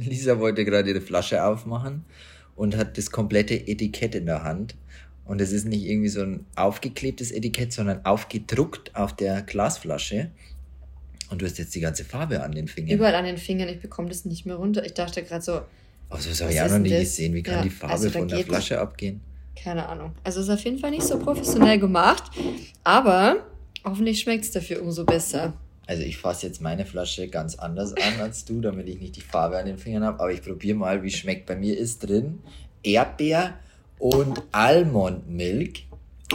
Lisa wollte gerade ihre Flasche aufmachen und hat das komplette Etikett in der Hand. Und es ist nicht irgendwie so ein aufgeklebtes Etikett, sondern aufgedruckt auf der Glasflasche. Und du hast jetzt die ganze Farbe an den Fingern. Überall an den Fingern, ich bekomme das nicht mehr runter. Ich dachte gerade so. Aber so habe ich auch noch nie gesehen. Wie kann ja, die Farbe also von der Flasche nicht. abgehen? Keine Ahnung. Also ist auf jeden Fall nicht so professionell gemacht. Aber hoffentlich schmeckt es dafür umso besser. Also ich fasse jetzt meine Flasche ganz anders an als du, damit ich nicht die Farbe an den Fingern habe. Aber ich probiere mal, wie schmeckt. Bei mir ist drin Erdbeer und Almondmilk.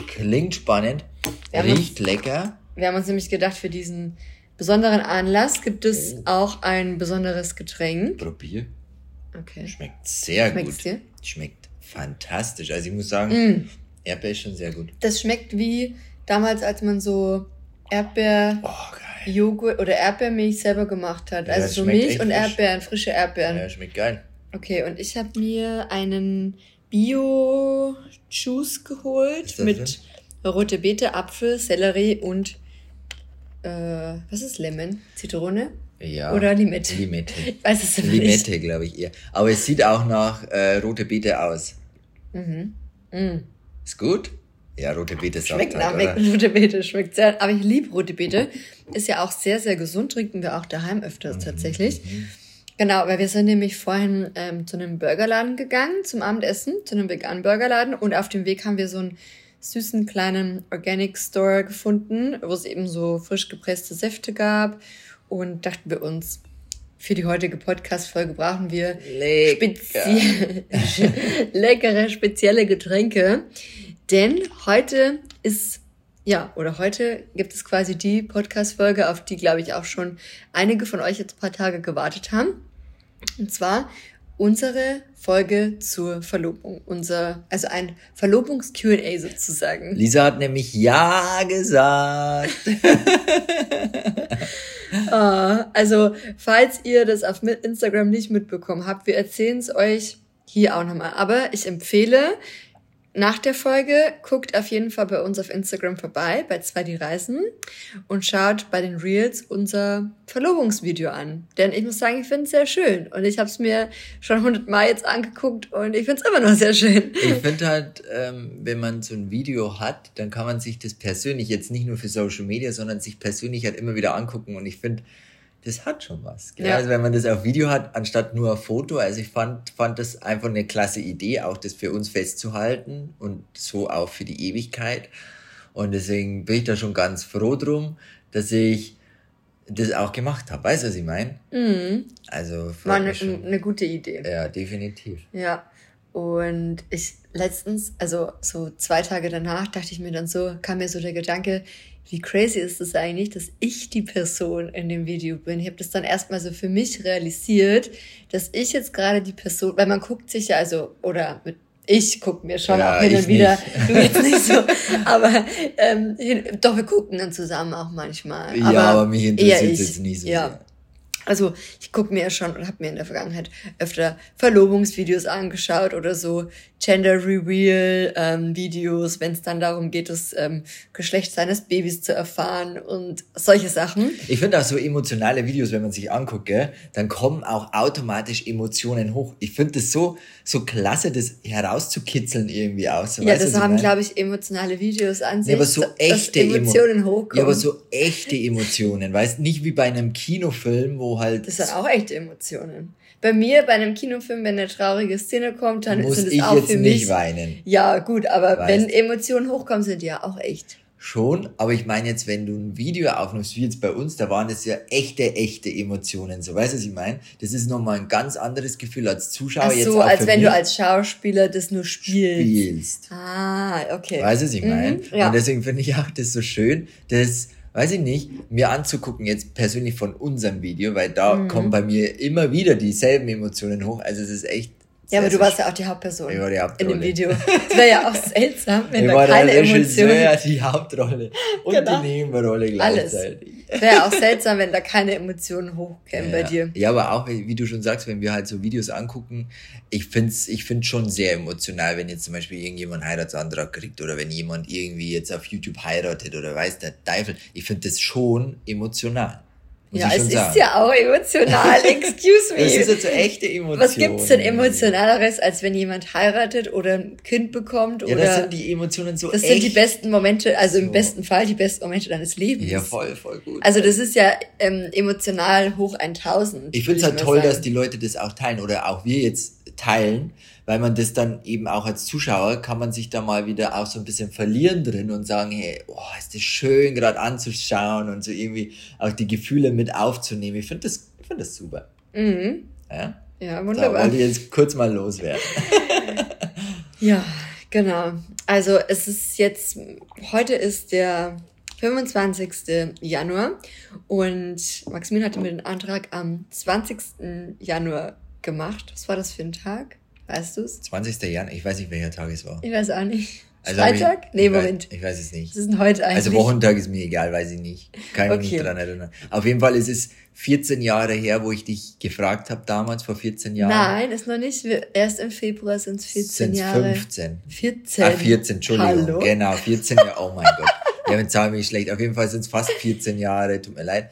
Klingt spannend, riecht uns, lecker. Wir haben uns nämlich gedacht, für diesen besonderen Anlass gibt es oh. auch ein besonderes Getränk. Probier. Okay. Schmeckt sehr Schmeckt's gut. Dir? Schmeckt fantastisch. Also ich muss sagen, mm. Erdbeer ist schon sehr gut. Das schmeckt wie damals, als man so Erdbeer, oh, Joghurt oder Erdbeermilch selber gemacht hat. Ja, also so Milch und Erdbeeren, frische Erdbeeren. Ja, schmeckt geil. Okay, und ich habe mir einen Bio-Juice geholt mit drin? rote Beete, Apfel, Sellerie und äh, was ist Lemon? Zitrone? Ja. Oder Limette? Limette. Ich weiß es nicht. Limette, glaube ich eher. Aber es sieht auch nach äh, rote Beete aus. Mhm. Mhm. Ist gut? Ja, rote Beete ist Schmeckt nach halt, rote Beete, schmeckt sehr. Aber ich liebe rote Beete. Ist ja auch sehr, sehr gesund, trinken wir auch daheim öfters mhm. tatsächlich. Genau, weil wir sind nämlich vorhin ähm, zu einem Burgerladen gegangen zum Abendessen, zu einem veganen Burgerladen und auf dem Weg haben wir so einen süßen kleinen Organic Store gefunden, wo es eben so frisch gepresste Säfte gab und dachten wir uns, für die heutige Podcast-Folge brauchen wir spezie leckere, spezielle Getränke. Denn heute ist, ja, oder heute gibt es quasi die Podcast-Folge, auf die, glaube ich, auch schon einige von euch jetzt ein paar Tage gewartet haben. Und zwar unsere Folge zur Verlobung. Unser, also ein Verlobungs-QA sozusagen. Lisa hat nämlich Ja gesagt. uh, also, falls ihr das auf Instagram nicht mitbekommen habt, wir erzählen es euch hier auch nochmal. Aber ich empfehle, nach der Folge guckt auf jeden Fall bei uns auf Instagram vorbei, bei zwei die Reisen und schaut bei den Reels unser Verlobungsvideo an. Denn ich muss sagen, ich finde es sehr schön und ich habe es mir schon hundertmal jetzt angeguckt und ich finde es immer noch sehr schön. Ich finde halt, ähm, wenn man so ein Video hat, dann kann man sich das persönlich jetzt nicht nur für Social Media, sondern sich persönlich halt immer wieder angucken und ich finde, das hat schon was. Ja. Also wenn man das auf Video hat, anstatt nur auf Foto. Also ich fand, fand das einfach eine klasse Idee, auch das für uns festzuhalten und so auch für die Ewigkeit. Und deswegen bin ich da schon ganz froh drum, dass ich das auch gemacht habe. Weißt du, was ich meine? Mhm. Also war eine, eine gute Idee. Ja, definitiv. Ja. Und ich letztens, also so zwei Tage danach, dachte ich mir dann so, kam mir so der Gedanke, wie crazy ist es das eigentlich, dass ich die Person in dem Video bin. Ich habe das dann erstmal so für mich realisiert, dass ich jetzt gerade die Person, weil man guckt sich ja, also, oder mit ich gucke mir schon ja, auch hin und wieder, nicht. du jetzt nicht so, aber ähm, doch, wir gucken dann zusammen auch manchmal. Ja, aber, aber mich interessiert es jetzt nicht so ja. sehr. Also ich gucke mir ja schon und habe mir in der Vergangenheit öfter Verlobungsvideos angeschaut oder so Gender Reveal ähm, Videos, wenn es dann darum geht, das ähm, Geschlecht seines Babys zu erfahren und solche Sachen. Ich finde auch so emotionale Videos, wenn man sich anguckt, gell, dann kommen auch automatisch Emotionen hoch. Ich finde das so so klasse, das herauszukitzeln irgendwie aus. So, ja, das haben, glaube ich, emotionale Videos an sich. Ja, aber so echte Emotionen Emo hochkommen. Ja, aber so echte Emotionen, weißt nicht wie bei einem Kinofilm, wo halt. Das hat auch echte Emotionen. Bei mir, bei einem Kinofilm, wenn eine traurige Szene kommt, dann Muss sind es auch für mich. Nicht weinen. Ja, gut, aber weißt? wenn Emotionen hochkommen, sind die ja auch echt. Schon, aber ich meine jetzt, wenn du ein Video aufnimmst, wie jetzt bei uns, da waren das ja echte, echte Emotionen. So, weißt du, was ich meine? Das ist nochmal ein ganz anderes Gefühl als Zuschauer. Ach so, jetzt als wenn du als Schauspieler das nur spielst. Spielst. Ah, okay. Weißt du, was ich meine? Mhm, ja. Und deswegen finde ich auch das so schön, dass weiß ich nicht, mir anzugucken, jetzt persönlich von unserem Video, weil da mhm. kommen bei mir immer wieder dieselben Emotionen hoch. Also es ist echt. Ja, aber du warst ja auch die Hauptperson ich war die Hauptrolle. in dem Video. Es wäre ja auch seltsam, wenn ich da keine Emotionen. Ja, die Hauptrolle und genau. die Nebenrolle gleichzeitig. Alles. Wäre auch seltsam, wenn da keine Emotionen hochkämen ja, bei dir. Ja, aber auch, wie du schon sagst, wenn wir halt so Videos angucken, ich find's, ich find's schon sehr emotional, wenn jetzt zum Beispiel irgendjemand einen Heiratsantrag kriegt oder wenn jemand irgendwie jetzt auf YouTube heiratet oder weiß der Teufel. Ich finde das schon emotional. Ja, es ist sagen. ja auch emotional, excuse me. Das ist jetzt so echte Emotion. Was gibt's denn emotionaleres, als wenn jemand heiratet oder ein Kind bekommt? Ja, oder das sind die Emotionen so Das echt. sind die besten Momente, also so. im besten Fall die besten Momente deines Lebens. Ja, voll, voll gut. Also das ist ja ähm, emotional hoch 1000. Ich finde es halt toll, sagen. dass die Leute das auch teilen oder auch wir jetzt teilen, weil man das dann eben auch als Zuschauer kann man sich da mal wieder auch so ein bisschen verlieren drin und sagen, hey, oh, ist das schön gerade anzuschauen und so irgendwie auch die Gefühle mit aufzunehmen. Ich finde das, ich finde das super. Mhm. Ja? Ja, wunderbar. Da wollte ich jetzt kurz mal loswerden. ja, genau. Also es ist jetzt, heute ist der 25. Januar und Maximilian hatte mir den Antrag am 20. Januar gemacht. Was war das für ein Tag? Weißt du es? 20. Januar, ich weiß nicht, welcher Tag es war. Ich weiß auch nicht. Also Freitag? Ich, nee, ich Moment. Weiß, ich weiß es nicht. Was ist denn heute also eigentlich? Also Wochentag ist mir egal, weiß ich nicht. Kann ich okay. mich nicht dran erinnern. Auf jeden Fall ist es 14 Jahre her, wo ich dich gefragt habe damals, vor 14 Jahren. Nein, ist noch nicht. Erst im Februar sind es 14 sind's Jahre. 15. 14. Ah, 14, Entschuldigung. Hallo? Genau, 14 Jahre. Oh mein Gott. Ja, mit Zahlen bin ich schlecht. Auf jeden Fall sind es fast 14 Jahre, tut mir leid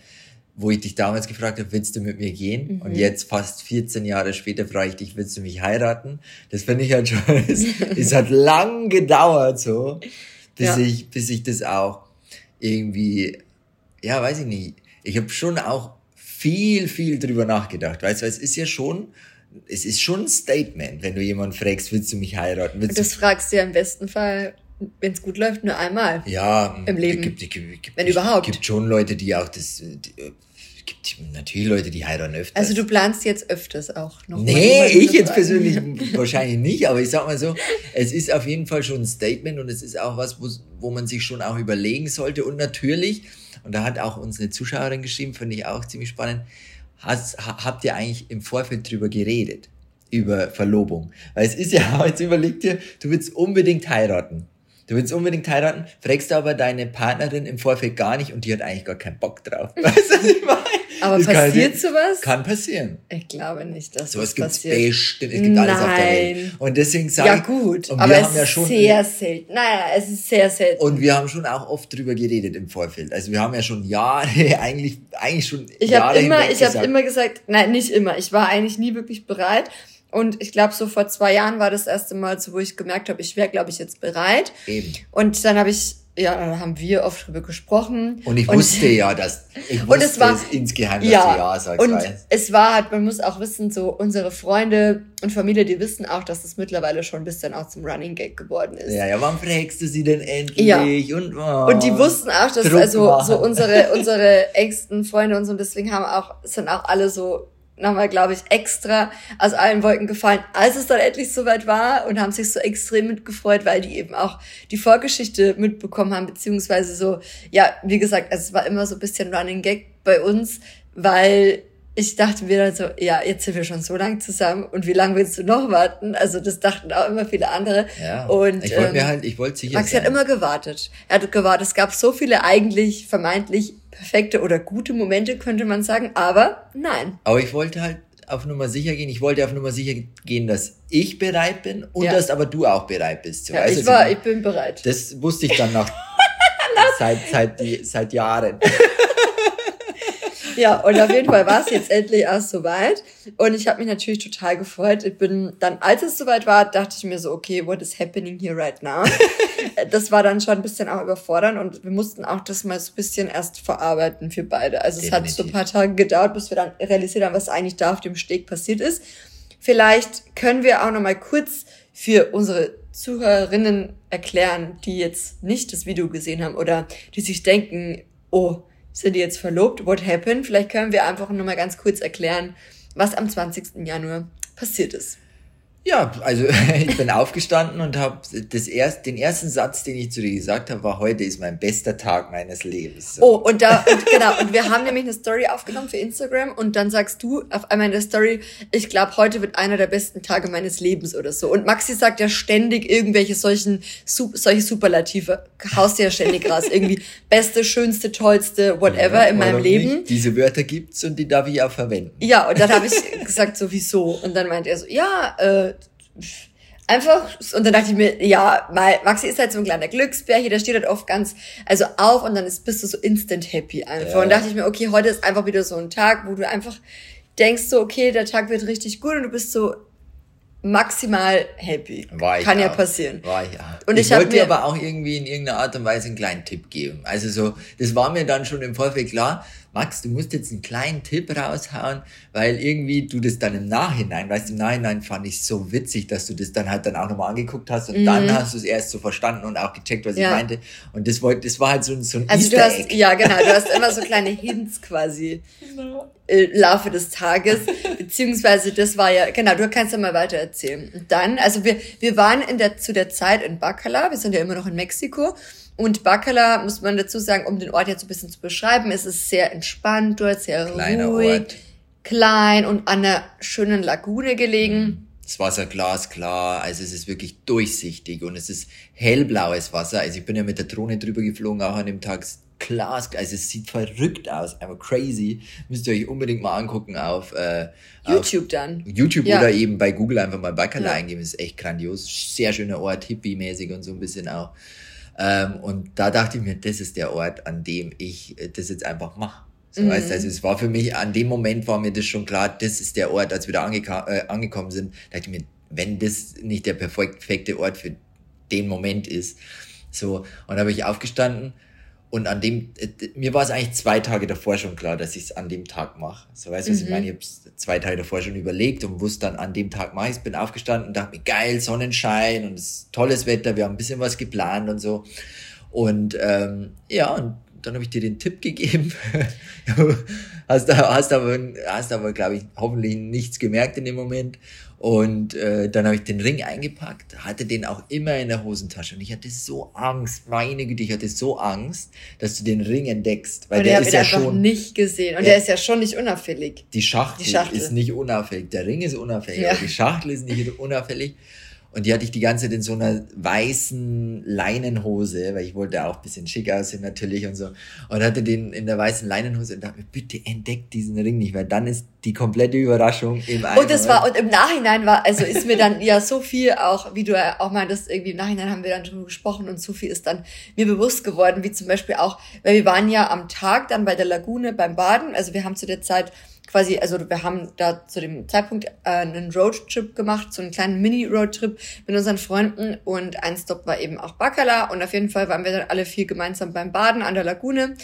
wo ich dich damals gefragt habe, willst du mit mir gehen? Mhm. Und jetzt fast 14 Jahre später frage ich dich, willst du mich heiraten? Das finde ich halt schon, es, es, hat lang gedauert so, bis ja. ich, bis ich das auch irgendwie, ja, weiß ich nicht. Ich habe schon auch viel, viel drüber nachgedacht, weißt du, es ist ja schon, es ist schon ein Statement, wenn du jemanden fragst, willst du mich heiraten? Willst das du fragst du ja im besten Fall wenn es gut läuft, nur einmal. Ja, im Leben. Gibt, gibt, gibt, wenn überhaupt. Es gibt schon Leute, die auch das. Die, gibt natürlich Leute, die heiraten öfters. Also du planst jetzt öfters auch noch. Nee, ich jetzt persönlich wahrscheinlich nicht, aber ich sag mal so, es ist auf jeden Fall schon ein Statement und es ist auch was, wo, wo man sich schon auch überlegen sollte. Und natürlich, und da hat auch uns eine Zuschauerin geschrieben, finde ich auch ziemlich spannend, hast, habt ihr eigentlich im Vorfeld drüber geredet? Über Verlobung. Weil es ist ja, jetzt überleg dir, du willst unbedingt heiraten. Du willst unbedingt heiraten, fragst aber deine Partnerin im Vorfeld gar nicht und die hat eigentlich gar keinen Bock drauf. Weißt du, was ich meine? Aber das passiert kann, sowas? Kann passieren. Ich glaube nicht, dass so das gibt's passiert. bestimmt. Es gibt Nein. alles auf der Welt. Und deswegen sage Ja ich, gut, und aber wir es haben ja ist schon, sehr selten. Naja, es ist sehr selten. Und wir haben schon auch oft drüber geredet im Vorfeld. Also wir haben ja schon Jahre, eigentlich, eigentlich schon ich Jahre habe immer, ich habe immer gesagt, nein, nicht immer. Ich war eigentlich nie wirklich bereit. Und ich glaube, so vor zwei Jahren war das erste Mal so, wo ich gemerkt habe, ich wäre, glaube ich, jetzt bereit. Eben. Und dann habe ich, ja, dann haben wir oft drüber gesprochen. Und ich wusste ja, dass ich wusste und es war, es insgeheim, dass ja, du ja sagst. Und weißt. es war halt, man muss auch wissen, so unsere Freunde und Familie, die wissen auch, dass es mittlerweile schon ein bisschen auch zum Running Gag geworden ist. Ja, ja, wann fragst du sie denn endlich? Ja. Und, oh, Und die wussten auch, dass Druck also machen. so unsere unsere engsten Freunde und so, und deswegen haben auch sind auch alle so nochmal, glaube ich, extra aus allen Wolken gefallen, als es dann endlich soweit war und haben sich so extrem mitgefreut, weil die eben auch die Vorgeschichte mitbekommen haben, beziehungsweise so, ja, wie gesagt, also es war immer so ein bisschen Running Gag bei uns, weil ich dachte mir dann so, ja, jetzt sind wir schon so lang zusammen und wie lange willst du noch warten? Also das dachten auch immer viele andere. Ja. Und, ich wollte ähm, mir halt, ich wollte sicher Maxi sein. hat immer gewartet. Er hat gewartet. Es gab so viele eigentlich vermeintlich perfekte oder gute Momente, könnte man sagen, aber nein. Aber ich wollte halt auf Nummer sicher gehen. Ich wollte auf Nummer sicher gehen, dass ich bereit bin und Ja. dass aber du auch bereit bist. So, Ja, weißt du, ich war, ich bin bereit. Das wusste ich dann nach seit, seit, die, seit Jahren. Ja, und auf jeden Fall war es jetzt endlich erst soweit. Und ich habe mich natürlich total gefreut. Ich bin dann, als es soweit war, dachte ich mir so, okay, what is happening here right now? das war dann schon ein bisschen auch überfordernd und wir mussten auch das mal so ein bisschen erst verarbeiten für beide. Also es hat so ein Definitiv. paar Tage gedauert, bis wir dann realisiert haben, was eigentlich da auf dem Steg passiert ist. Vielleicht können wir auch noch mal kurz für unsere Zuhörerinnen erklären, die jetzt nicht das Video gesehen haben oder die sich denken, oh, sind die jetzt verlobt? What happened? Vielleicht können wir einfach noch mal ganz kurz erklären, was am 20. Januar passiert ist. Ja, also ich bin aufgestanden und habe das erst, den ersten Satz, den ich zu dir gesagt habe, war heute ist mein bester Tag meines Lebens. So. Oh, und da, und genau, und wir haben nämlich eine Story aufgenommen für Instagram und dann sagst du auf einmal in der Story, ich glaube, heute wird einer der besten Tage meines Lebens oder so. Und Maxi sagt ja ständig irgendwelche solchen, solche Superlative, haust ja ständig raus. Irgendwie beste, schönste, tollste, whatever Ja, in meinem Leben. Nicht? Diese Wörter gibt's und die darf ich auch verwenden. Ja, und dann habe ich gesagt, so wieso? Und dann meint er so, ja, äh, einfach, und dann dachte ich mir, ja, Maxi ist halt so ein kleiner Glücksbär hier, der steht halt oft ganz, also auf und dann ist, bist du so instant happy einfach. Ja. Und dachte ich mir, okay, heute ist einfach wieder so ein Tag, wo du einfach denkst so, okay, der Tag wird richtig gut und du bist so maximal happy. War ich Kann auch. ja passieren. War ich auch. Und ich, ich wollte dir aber auch irgendwie in irgendeiner Art und Weise einen kleinen Tipp geben. Also so, das war mir dann schon im Vorfeld klar. Max, du musst jetzt einen kleinen Tipp raushauen, weil irgendwie du das dann im Nachhinein, weißt du, im Nachhinein fand ich so witzig, dass du das dann halt dann auch nochmal angeguckt hast und mhm. dann hast du es erst so verstanden und auch gecheckt, was ja. ich meinte. Und das wollte, das war halt so, so ein also Easter du hast, Egg. Ja, genau, du hast immer so kleine Hints quasi genau. im Laufe des Tages, beziehungsweise das war ja, genau, du kannst ja mal weiter erzählen. Und dann, also wir, wir waren in der, zu der Zeit in Bacala, wir sind ja immer noch in Mexiko und Bacala, muss man dazu sagen, um den Ort jetzt ein bisschen zu beschreiben, ist es sehr entspannt dort, sehr Kleiner ruhig, Ort. klein und an einer schönen Lagune gelegen. Das Wasser glasklar, also es ist wirklich durchsichtig und es ist hellblaues Wasser. Also ich bin ja mit der Drohne drüber geflogen, auch an dem Tag Glas, also es sieht verrückt aus, einfach crazy. Müsst ihr euch unbedingt mal angucken auf äh, YouTube auf dann. YouTube ja. oder eben bei Google einfach mal Bacala ja. eingeben, ist echt grandios. Sehr schöner Ort, hippie-mäßig und so ein bisschen auch. Ähm, und da dachte ich mir, das ist der Ort, an dem ich äh, das jetzt einfach mache. So, mhm. weißt, also es war für mich, an dem Moment war mir das schon klar, das ist der Ort, als wir da äh, angekommen sind, dachte ich mir, wenn das nicht der perfekte Ort für den Moment ist. So, und da habe ich aufgestanden und an dem, äh, mir war es eigentlich zwei Tage davor schon klar, dass ich es an dem Tag mache. So weißt du, mhm. ich meine, ich habe zwei Tage davor schon überlegt und wusste dann, an dem Tag mache ich Bin aufgestanden und dachte mir, geil, Sonnenschein und es ist tolles Wetter, wir haben ein bisschen was geplant und so. Und ähm, ja, und dann habe ich dir den Tipp gegeben. hast, hast aber, hast aber glaube ich, hoffentlich nichts gemerkt in dem Moment. Und äh, dann habe ich den Ring eingepackt, hatte den auch immer in der Hosentasche. Und ich hatte so Angst, meine Güte, ich hatte so Angst, dass du den Ring entdeckst. Weil und der ist ja schon nicht gesehen. Und der, der ist ja schon nicht unauffällig. Die Schachtel, die Schachtel, ist nicht unauffällig. Der Ring ist unauffällig, ja. die Schachtel ist nicht unauffällig. Und die hatte ich die ganze Zeit in so einer weißen Leinenhose, weil ich wollte auch ein bisschen schick aussehen natürlich und so. Und hatte den in der weißen Leinenhose und dachte mir, bitte entdeckt diesen Ring nicht, weil dann ist die komplette Überraschung im Eimer. Und das war, und im Nachhinein war, also ist mir dann ja so viel auch, wie du auch meintest, irgendwie im Nachhinein haben wir dann drüber gesprochen und so viel ist dann mir bewusst geworden, wie zum Beispiel auch, weil wir waren ja am Tag dann bei der Lagune beim Baden, also wir haben zu der Zeit quasi, also wir haben da zu dem Zeitpunkt äh, einen Roadtrip gemacht, so einen kleinen Mini-Roadtrip mit unseren Freunden und ein Stop war eben auch Bacala und auf jeden Fall waren wir dann alle vier gemeinsam beim Baden an der Lagune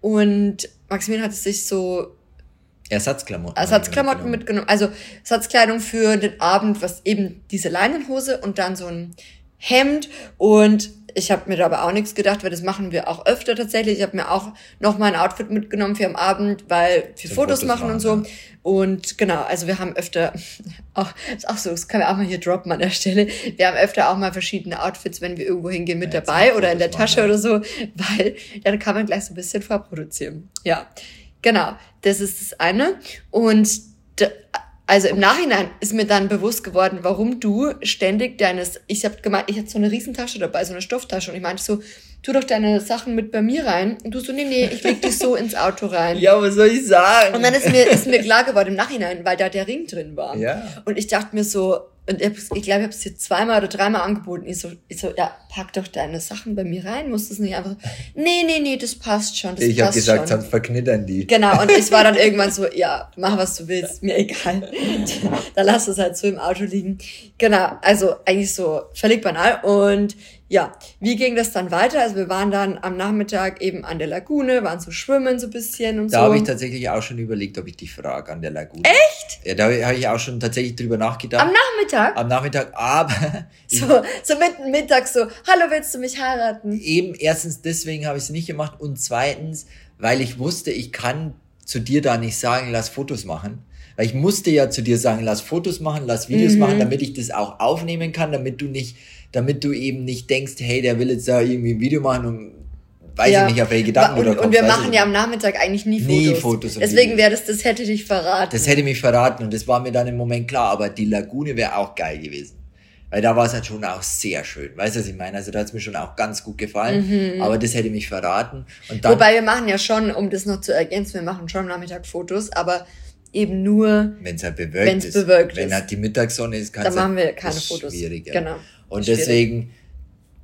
und Maximilian hat sich so Ersatzklamotten. Ersatzklamotten mitgenommen. Also Ersatzkleidung für den Abend, was eben diese Leinenhose und dann so ein Hemd und ich habe mir da aber auch nichts gedacht, weil das machen wir auch öfter tatsächlich. Ich habe mir auch noch mal ein Outfit mitgenommen für am Abend, weil wir Fotos, Fotos, machen und so. Und genau, also wir haben öfter auch, ist auch so, das können wir auch mal hier droppen an der Stelle. Wir haben öfter auch mal verschiedene Outfits, wenn wir irgendwo hingehen, mit ja, dabei oder in der Tasche machen. oder so, weil dann kann man gleich so ein bisschen vorproduzieren. Ja, genau, das ist das eine. Und also im Nachhinein ist mir dann bewusst geworden, warum du ständig deines, ich habe gemeint, ich hatte so eine Riesentasche dabei, so eine Stofftasche und ich meinte so, tu doch deine Sachen mit bei mir rein. Und du so, nee, nee, ich leg dich so ins Auto rein. Ja, was soll ich sagen? Und dann ist mir, ist mir klar geworden im Nachhinein, weil da der Ring drin war. Ja. Und ich dachte mir so, und ich, ich glaube, ich habe es dir zweimal oder dreimal angeboten. Ich so, ich so, ja, pack doch deine Sachen bei mir rein. Musst es nicht einfach. Nee, nee, nee, das passt schon. Das ich habe gesagt, sonst verknittern die. Genau. Und ich war dann irgendwann so, ja, mach was du willst, mir egal. dann lass es halt so im Auto liegen. Genau. Also eigentlich so völlig banal. Und ja, wie ging das dann weiter? Also wir waren dann am Nachmittag eben an der Lagune, waren so schwimmen so ein bisschen und da so. Da habe ich tatsächlich auch schon überlegt, ob ich dich frage an der Lagune. Echt? Ja, da habe ich auch schon tatsächlich drüber nachgedacht. Am Nachmittag? Am Nachmittag, aber... so, so mitten Mittag so, hallo, willst du mich heiraten? Eben, erstens deswegen habe ich es nicht gemacht und zweitens, weil ich wusste, ich kann zu dir da nicht sagen, lass Fotos machen. Weil ich musste ja zu dir sagen, lass Fotos machen, lass Videos mhm. machen, damit ich das auch aufnehmen kann, damit du nicht damit du eben nicht denkst, hey, der will jetzt da irgendwie ein Video machen und weiß ja. ich nicht, auf welche Gedanken und, oder Und wir machen ja am Nachmittag eigentlich nie Fotos. Nie Fotos. Deswegen wäre das, das hätte dich verraten. Das hätte mich verraten und das war mir dann im Moment klar, aber die Lagune wäre auch geil gewesen. Weil da war es halt schon auch sehr schön. Weißt du, was ich meine? Also da hat es mir schon auch ganz gut gefallen. Mhm. Aber das hätte mich verraten. Dann, Wobei wir machen ja schon, um das noch zu ergänzen, wir machen schon am Nachmittag Fotos, aber eben nur, wenn es halt bewölkt wenn's ist. Bewölkt wenn halt die Mittagssonne ist, kann es machen wir keine Fotos. Schwierig, ja. Genau. Und deswegen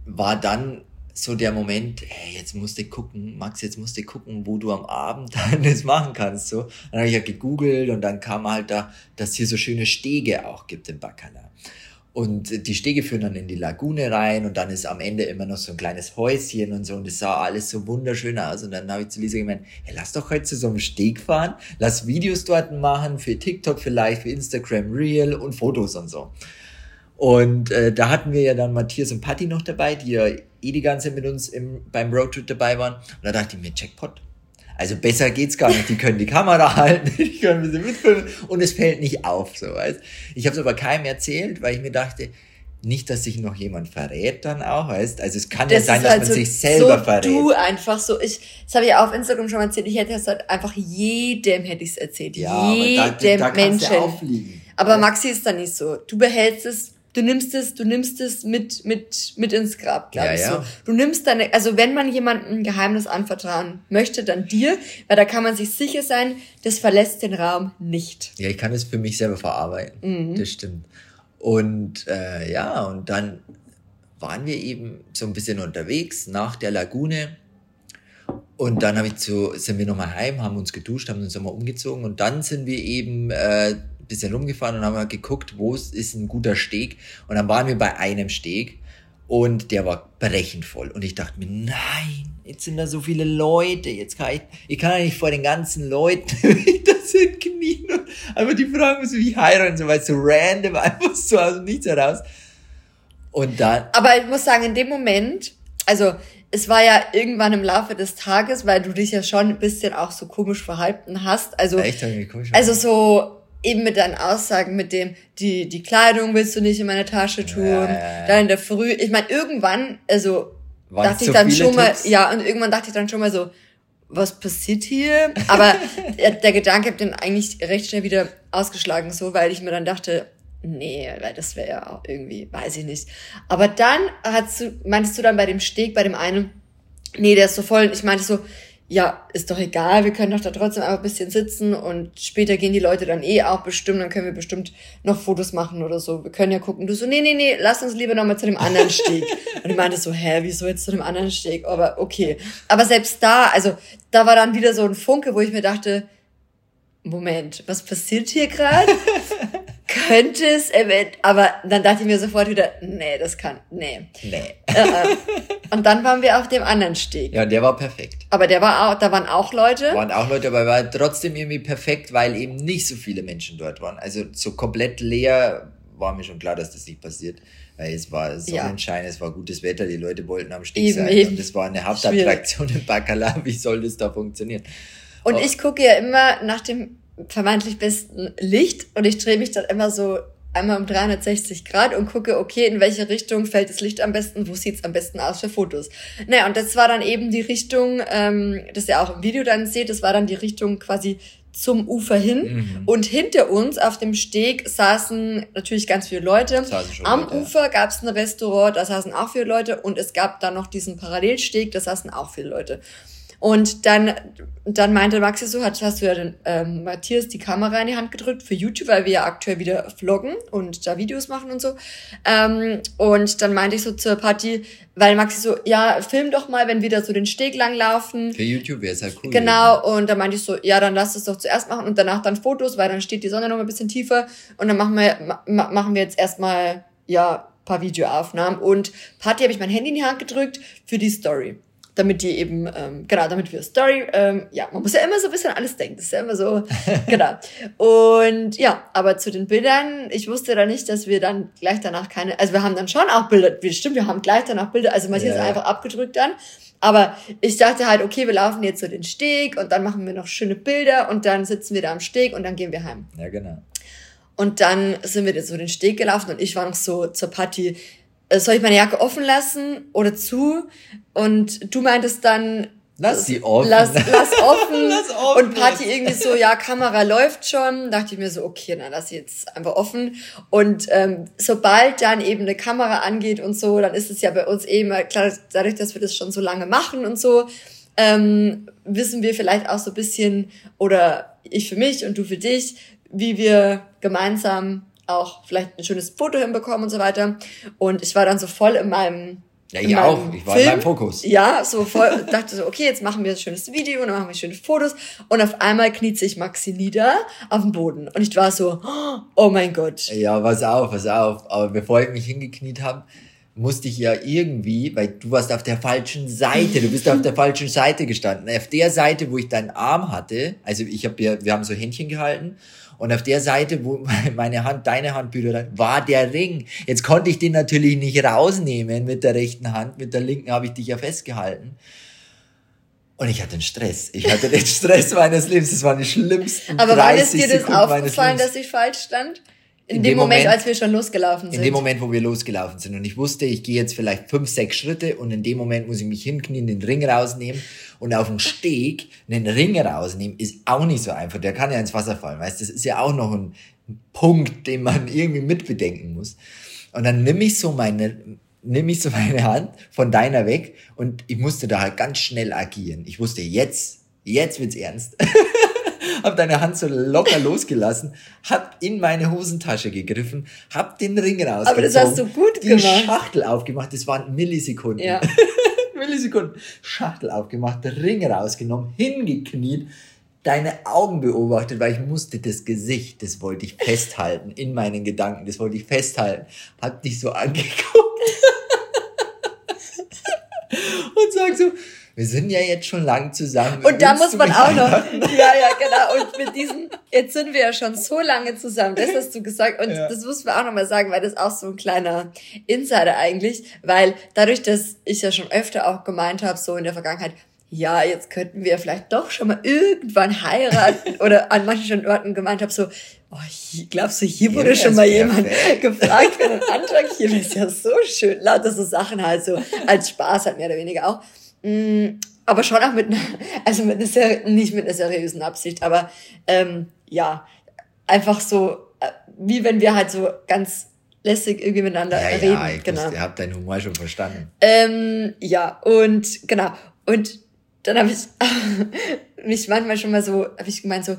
war dann so der Moment, hey, jetzt musst du gucken, Max, jetzt musst du gucken, wo du am Abend dann das machen kannst. So. Dann habe ich ja gegoogelt und dann kam halt da, dass es hier so schöne Stege auch gibt im Bacala. Und die Stege führen dann in die Lagune rein und dann ist am Ende immer noch so ein kleines Häuschen und so und das sah alles so wunderschön aus. Und dann habe ich zu Lisa gemeint, hey, lass doch heute zu so einem Steg fahren, lass Videos dort machen, für TikTok vielleicht, für Instagram Reel und Fotos und so. Und äh, da hatten wir ja dann Matthias und Patti noch dabei, die ja eh die ganze mit uns im, beim Roadtrip dabei waren. Und da dachte ich mir, Jackpot, also besser geht's gar nicht. Die können die Kamera halten, die können ein bisschen mitfilmen und es fällt nicht auf, so weißt. Ich habe es aber keinem erzählt, weil ich mir dachte, nicht, dass sich noch jemand verrät dann auch, weißt. Also es kann das ja sein, dass also man sich selber so verrät. Du einfach so, ich, das habe ich auf Instagram schon mal erzählt. Ich hätte es halt einfach jedem hätte ich es erzählt, ja, jedem aber da, da Menschen. Aber Maxi ist da nicht so. Du behältst es du nimmst es, du nimmst es mit, mit, mit ins Grab, glaube ja, ich ja. so. Du nimmst deine, also wenn man jemandem ein Geheimnis anvertrauen möchte, dann dir, weil da kann man sich sicher sein, das verlässt den Raum nicht. Ja, ich kann es für mich selber verarbeiten. Mhm. Das stimmt. Und äh, ja, und dann waren wir eben so ein bisschen unterwegs nach der Lagune. Und dann habe ich zu, sind wir nochmal heim, haben uns geduscht, haben uns nochmal umgezogen und dann sind wir eben äh, bisschen rumgefahren und haben halt geguckt, wo ist ein guter Steg. Und dann waren wir bei einem Steg und der war brechend voll. Und ich dachte mir, nein, jetzt sind da so viele Leute, jetzt kann ich, ich kann ja nicht vor den ganzen Leuten da sind knien und einfach die fragen so wie heiraten, so weil so random, einfach so aus dem Nichts heraus. Und dann. Aber ich muss sagen, in dem Moment, also, es war ja irgendwann im Laufe des Tages, weil du dich ja schon ein bisschen auch so komisch verhalten hast. Also, Echt, komisch also so, eben mit deinen Aussagen, mit dem, die, die Kleidung willst du nicht in meine Tasche tun, ja, ja, ja. dann in der Früh, ich meine, irgendwann, also Waren dachte ich dann schon Tipps? mal, ja, und irgendwann dachte ich dann schon mal so, was passiert hier? Aber der, der Gedanke hat dann eigentlich recht schnell wieder ausgeschlagen, so, weil ich mir dann dachte, nee, weil das wäre ja auch irgendwie, weiß ich nicht. Aber dann hast du, meintest du dann bei dem Steg, bei dem einen, nee, der ist so voll, ich meinte so, ja, ist doch egal, wir können doch da trotzdem einfach ein bisschen sitzen und später gehen die Leute dann eh auch bestimmt, dann können wir bestimmt noch Fotos machen oder so. Wir können ja gucken. Du so, nee, nee, nee, lass uns lieber nochmal zu dem anderen Steg. und ich meinte so, hä, wieso jetzt zu dem anderen Steg? Aber okay. Aber selbst da, also da war dann wieder so ein Funke, wo ich mir dachte, Moment, was passiert hier gerade? Könnte es event, aber dann dachte ich mir sofort wieder, nee, das kann, nee. Nee. Äh, äh. und dann waren wir auf dem anderen Steg. Ja, der war perfekt. Aber der war auch, da waren auch Leute. Waren auch Leute, aber war trotzdem irgendwie perfekt, weil eben nicht so viele Menschen dort waren. Also so komplett leer war mir schon klar, dass das nicht passiert. Weil es war Sonnenschein, ja. es war gutes Wetter, die Leute wollten am Steg eben, sein. Eben. Und das war eine Hauptattraktion Schwierig. in Bacala. Wie soll das da funktionieren? Und oh. ich gucke ja immer nach dem vermeintlich besten Licht und ich drehe mich dann immer so einmal um 360 Grad und gucke, okay, in welche Richtung fällt das Licht am besten, wo sieht's am besten aus für Fotos. Naja, und das war dann eben die Richtung, ähm, das ihr auch im Video dann seht, das war dann die Richtung quasi zum Ufer hin. Mhm. Und hinter uns auf dem Steg saßen natürlich ganz viele Leute. Am Leute. Ufer gab's ein Restaurant, da saßen auch viele Leute. Und es gab dann noch diesen Parallelsteg, da saßen auch viele Leute. Und dann, dann meinte Maxi so, hast, hast du ja den ähm, Matthias die Kamera in die Hand gedrückt für YouTube, weil wir ja aktuell wieder vloggen und da Videos machen und so. Ähm, und dann meinte ich so zur Party, weil Maxi so, ja, film doch mal, wenn wir da so den Steg lang laufen. Für YouTube wäre es halt cool. Genau, und dann meinte ich so, ja, dann lass es doch zuerst machen und danach dann Fotos, weil dann steht die Sonne noch ein bisschen tiefer und dann machen wir, ma machen wir jetzt erstmal, ja, paar Videoaufnahmen und Party habe ich mein Handy in die Hand gedrückt für die Story damit die eben, ähm, genau, damit wir Story, ähm, ja, man muss ja immer so ein bisschen alles denken, das ist ja immer so, genau. Und ja, aber zu den Bildern, ich wusste da nicht, dass wir dann gleich danach keine, also wir haben dann schon auch Bilder, stimmt, wir haben gleich danach Bilder, also Matthias ja. einfach abgedrückt dann, aber ich dachte halt, okay, wir laufen jetzt so den Steg und dann machen wir noch schöne Bilder und dann sitzen wir da am Steg und dann gehen wir heim. Ja, genau. Und dann sind wir so den Steg gelaufen und ich war noch so zur Party, soll ich meine Jacke offen lassen oder zu? Und du meintest dann, Lass sie offen. Lass, lass offen. lass offen. Und Party irgendwie so, ja, Kamera läuft schon. Dachte ich mir so, okay, dann lass sie jetzt einfach offen. Und ähm, sobald dann eben eine Kamera angeht und so, dann ist es ja bei uns eh immer klar, dadurch, dass wir das schon so lange machen und so, ähm, wissen wir vielleicht auch so ein bisschen, oder ich für mich und du für dich, wie wir gemeinsam auch vielleicht ein schönes Foto hinbekommen und so weiter. Und ich war dann so voll in meinem ja, ich auch. Ich war Film. in meinem Fokus. Ja, so voll, dachte so, okay, jetzt machen wir ein schönes Video und dann machen wir schöne Fotos. Und auf einmal kniet sich Maxi nieder auf dem Boden. Und ich war so, oh mein Gott. Ja, pass auf, pass auf. Aber bevor ich mich hingekniet habe, musste ich ja irgendwie, weil du warst auf der falschen Seite, du bist auf der falschen Seite gestanden. Auf der Seite, wo ich deinen Arm hatte, also ich habe ja, wir haben so Händchen gehalten und auf der Seite, wo meine Hand, deine Hand hat, war der Ring. Jetzt konnte ich den natürlich nicht rausnehmen mit der rechten Hand, mit der linken habe ich dich ja festgehalten. Und ich hatte den Stress. Ich hatte den Stress meines Lebens. Das waren die schlimmsten Aber 30 wann ist dir das aufgefallen, dass ich falsch stand? In, in dem, dem Moment, Moment, als wir schon losgelaufen sind. In dem Moment, wo wir losgelaufen sind. Und ich wusste, ich gehe jetzt vielleicht fünf, sechs Schritte und in dem Moment muss ich mich hinknien, den Ring rausnehmen. Und auf dem Steg einen Ring rausnehmen ist auch nicht so einfach. Der kann ja ins Wasser fallen. Weißt, das ist ja auch noch ein Punkt, den man irgendwie mitbedenken muss. Und dann nimm ich so meine, nimm ich so meine Hand von deiner weg und ich musste da halt ganz schnell agieren. Ich wusste, jetzt, jetzt wird's ernst. hab deine Hand so locker losgelassen, hab in meine Hosentasche gegriffen, hab den Ring rausgezogen. Aber das hast du gut die gemacht. Die Schachtel aufgemacht, das waren Millisekunden. Ja. Millisekunden. Schachtel aufgemacht, Ring rausgenommen, hingekniet, deine Augen beobachtet, weil ich musste das Gesicht, das wollte ich festhalten in meinen Gedanken, das wollte ich festhalten, hab dich so angeguckt und sag so, wir sind ja jetzt schon lang zusammen. Und da muss man auch noch, ja, ja, genau. Und mit diesem, jetzt sind wir ja schon so lange zusammen, das hast du gesagt. Und ja. das muss man auch nochmal sagen, weil das auch so ein kleiner Insider eigentlich, weil dadurch, dass ich ja schon öfter auch gemeint habe, so in der Vergangenheit, ja, jetzt könnten wir vielleicht doch schon mal irgendwann heiraten oder an manchen Orten gemeint habe, so, oh, glaubst du, hier wurde schon mal jemand gefragt für einen Antrag? Hier ist ja so schön. Lauter so Sachen halt so als Spaß halt mehr oder weniger auch. Mm, aber schon auch mit einer, also mit einer, sehr, nicht mit einer seriösen Absicht, aber ähm, ja, einfach so, äh, wie wenn wir halt so ganz lässig irgendwie miteinander ja, reden. Ja, ich genau. Wusste, ihr habt deinen Humor schon verstanden. Ähm, ja, und genau. Und dann habe ich mich manchmal schon mal so, habe ich gemeint so,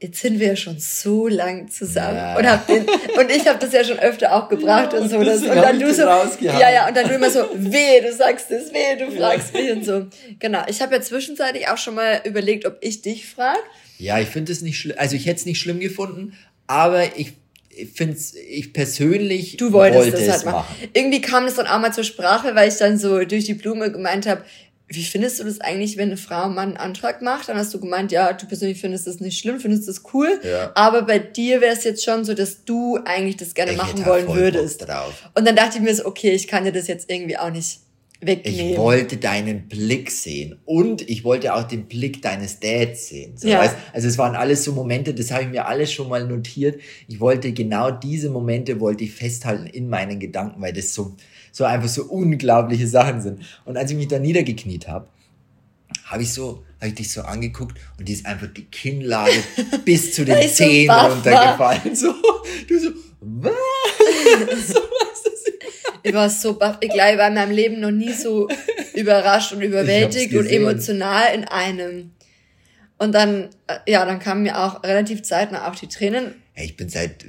jetzt sind wir ja schon so lang zusammen ja. und hab den, und ich habe das ja schon öfter auch gebracht ja, und so das, und dann du so ja ja und dann du immer so weh du sagst es weh du fragst ja. mich und so genau ich habe ja zwischenzeitlich auch schon mal überlegt ob ich dich frag ja ich finde es nicht schlimm also ich hätte es nicht schlimm gefunden aber ich ich finde ich persönlich du wolltest wollte das halt machen. machen. Irgendwie kam das dann auch mal zur Sprache, weil ich dann so durch die Blume gemeint habe, wie findest du das eigentlich, wenn eine Frau einen Mann einen Antrag macht? Dann hast du gemeint, ja, du persönlich findest das nicht schlimm, findest das cool. Ja. Aber bei dir wäre es jetzt schon so, dass du eigentlich das gerne ich machen wollen würdest. Und dann dachte ich mir so, okay, ich kann dir das jetzt irgendwie auch nicht wegnehmen. Ich wollte deinen Blick sehen und ich wollte auch den Blick deines Dads sehen. So, ja. weißt? Also es waren alles so Momente, das habe ich mir alles schon mal notiert. Ich wollte genau diese Momente wollte ich festhalten in meinen Gedanken, weil das so so einfach so unglaubliche Sachen sind. Und als ich mich da niedergekniet habe, habe ich so, habe ich dich so angeguckt und die ist einfach die Kinnlade bis zu den Zehen so runtergefallen. So, du so, was? so was ich war so baff. Ich glaube, ich war in meinem Leben noch nie so überrascht und überwältigt und emotional in einem. Und dann, äh, ja, dann kamen mir auch relativ zeitnah auch die Tränen. Hey, ich bin seit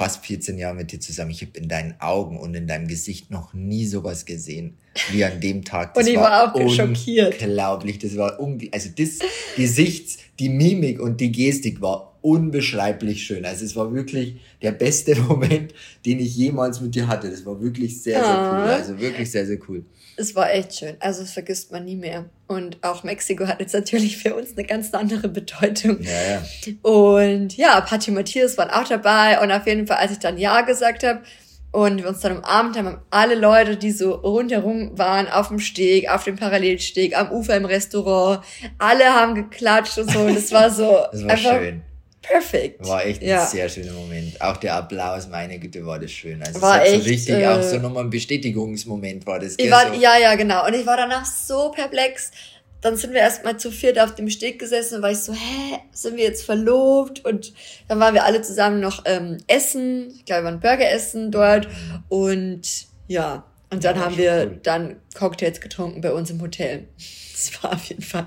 fast 14 Jahre mit dir zusammen. Ich habe in deinen Augen und in deinem Gesicht noch nie sowas gesehen wie an dem Tag. Das und ich war, war auch schockiert. Unglaublich, das war unglaublich. Also das Gesichts, die Mimik und die Gestik war unbeschreiblich schön. Also es war wirklich der beste Moment, den ich jemals mit dir hatte. Das war wirklich sehr, sehr cool. Ah. Also wirklich sehr, sehr cool es war echt schön. Also das vergisst man nie mehr. Und auch Mexiko hat jetzt natürlich für uns eine ganz andere Bedeutung. Ja, ja. Und ja, Patti Matthias waren auch dabei. Und auf jeden Fall, als ich dann Ja gesagt habe und wir uns dann umarmt haben, haben alle Leute, die so rundherum waren, auf dem Steg, auf dem Parallelsteg, am Ufer im Restaurant, alle haben geklatscht und so. Und es war so das war einfach schön. Perfekt. War echt ja. ein sehr schöner Moment. Auch der Applaus, meine Güte, war das schön. Also war echt, so richtig, äh, auch so nochmal ein Bestätigungsmoment war das. Ich war, so. Ja, ja, genau. Und ich war danach so perplex. Dann sind wir erstmal zu viert auf dem Steg gesessen und war ich so, hä, sind wir jetzt verlobt? Und dann waren wir alle zusammen noch ähm, essen. Ich glaube, wir waren Burger essen dort. Und ja, Und dann haben wir cool. dann Cocktails getrunken bei uns im Hotel. Das war auf jeden Fall.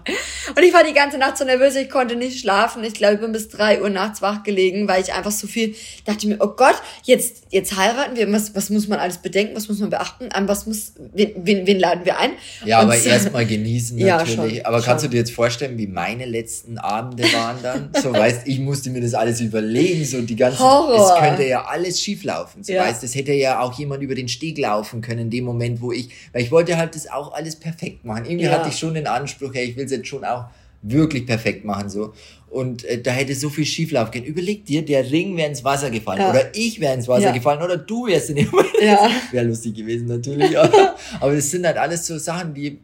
Und ich war die ganze Nacht so nervös, ich konnte nicht schlafen. Ich glaube, ich bin bis drei Uhr nachts wach gelegen, weil ich einfach so viel dachte mir, oh Gott, jetzt, jetzt heiraten wir. Was, was muss man alles bedenken? Was muss man beachten? An was muss, wen, wen, wen laden wir ein? Ja, Und aber erstmal genießen natürlich. Ja, schon, aber kannst schon. du dir jetzt vorstellen, wie meine letzten Abende waren dann? So, weißt, ich musste mir das alles überlegen, so die ganzen, Horror. es könnte ja alles schief laufen. So, ja. weißt, es hätte ja auch jemand über den Steg laufen können in dem Moment, wo ich, weil ich wollte halt das auch alles perfekt machen. Irgendwie ja. hatte ich schon den Anspruch, hey, ich will es jetzt schon auch wirklich perfekt machen so. Und äh, da hätte so viel schieflaufen können. Überleg dir, der Ring wäre ins Wasser gefallen ja. oder ich wäre ins Wasser ja. gefallen oder du wärst in dem Moment. Ja. Wäre lustig gewesen natürlich. aber, aber das sind halt alles so Sachen, die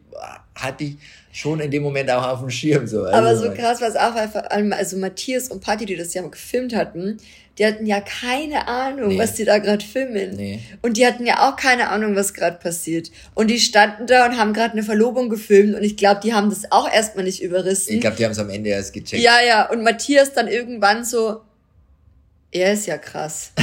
hatte ich schon in dem Moment auch auf dem Schirm. So. Also, aber so krass war es auch, weil also Matthias und Patti, die das ja gefilmt hatten, die hatten ja keine Ahnung, nee. was die da gerade filmen. Nee. Und die hatten ja auch keine Ahnung, was gerade passiert. Und die standen da und haben gerade eine Verlobung gefilmt und ich glaube, die haben das auch erstmal nicht überrissen. Ich glaube, die haben es am Ende erst gecheckt. Ja, ja. Und Matthias dann irgendwann so, er ist ja krass.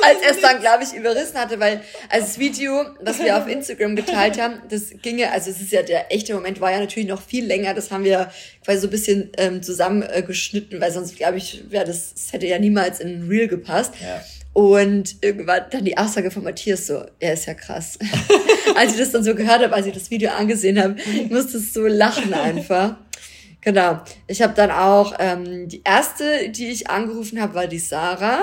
als er es dann, glaube ich, überrissen hatte, weil als das Video, was wir auf Instagram geteilt haben, das ginge, also es ist ja der echte Moment, war ja natürlich noch viel länger. Das haben wir quasi so ein bisschen ähm, zusammengeschnitten, äh, weil sonst, glaube ich, wäre das, das hätte ja niemals in Real gepasst. Ja. Und irgendwann dann die Aussage von Matthias so, er ist ja krass. als ich das dann so gehört habe, als ich das Video angesehen habe, musste es so lachen einfach. Genau. Ich habe dann auch ähm, die erste, die ich angerufen habe, war die Sarah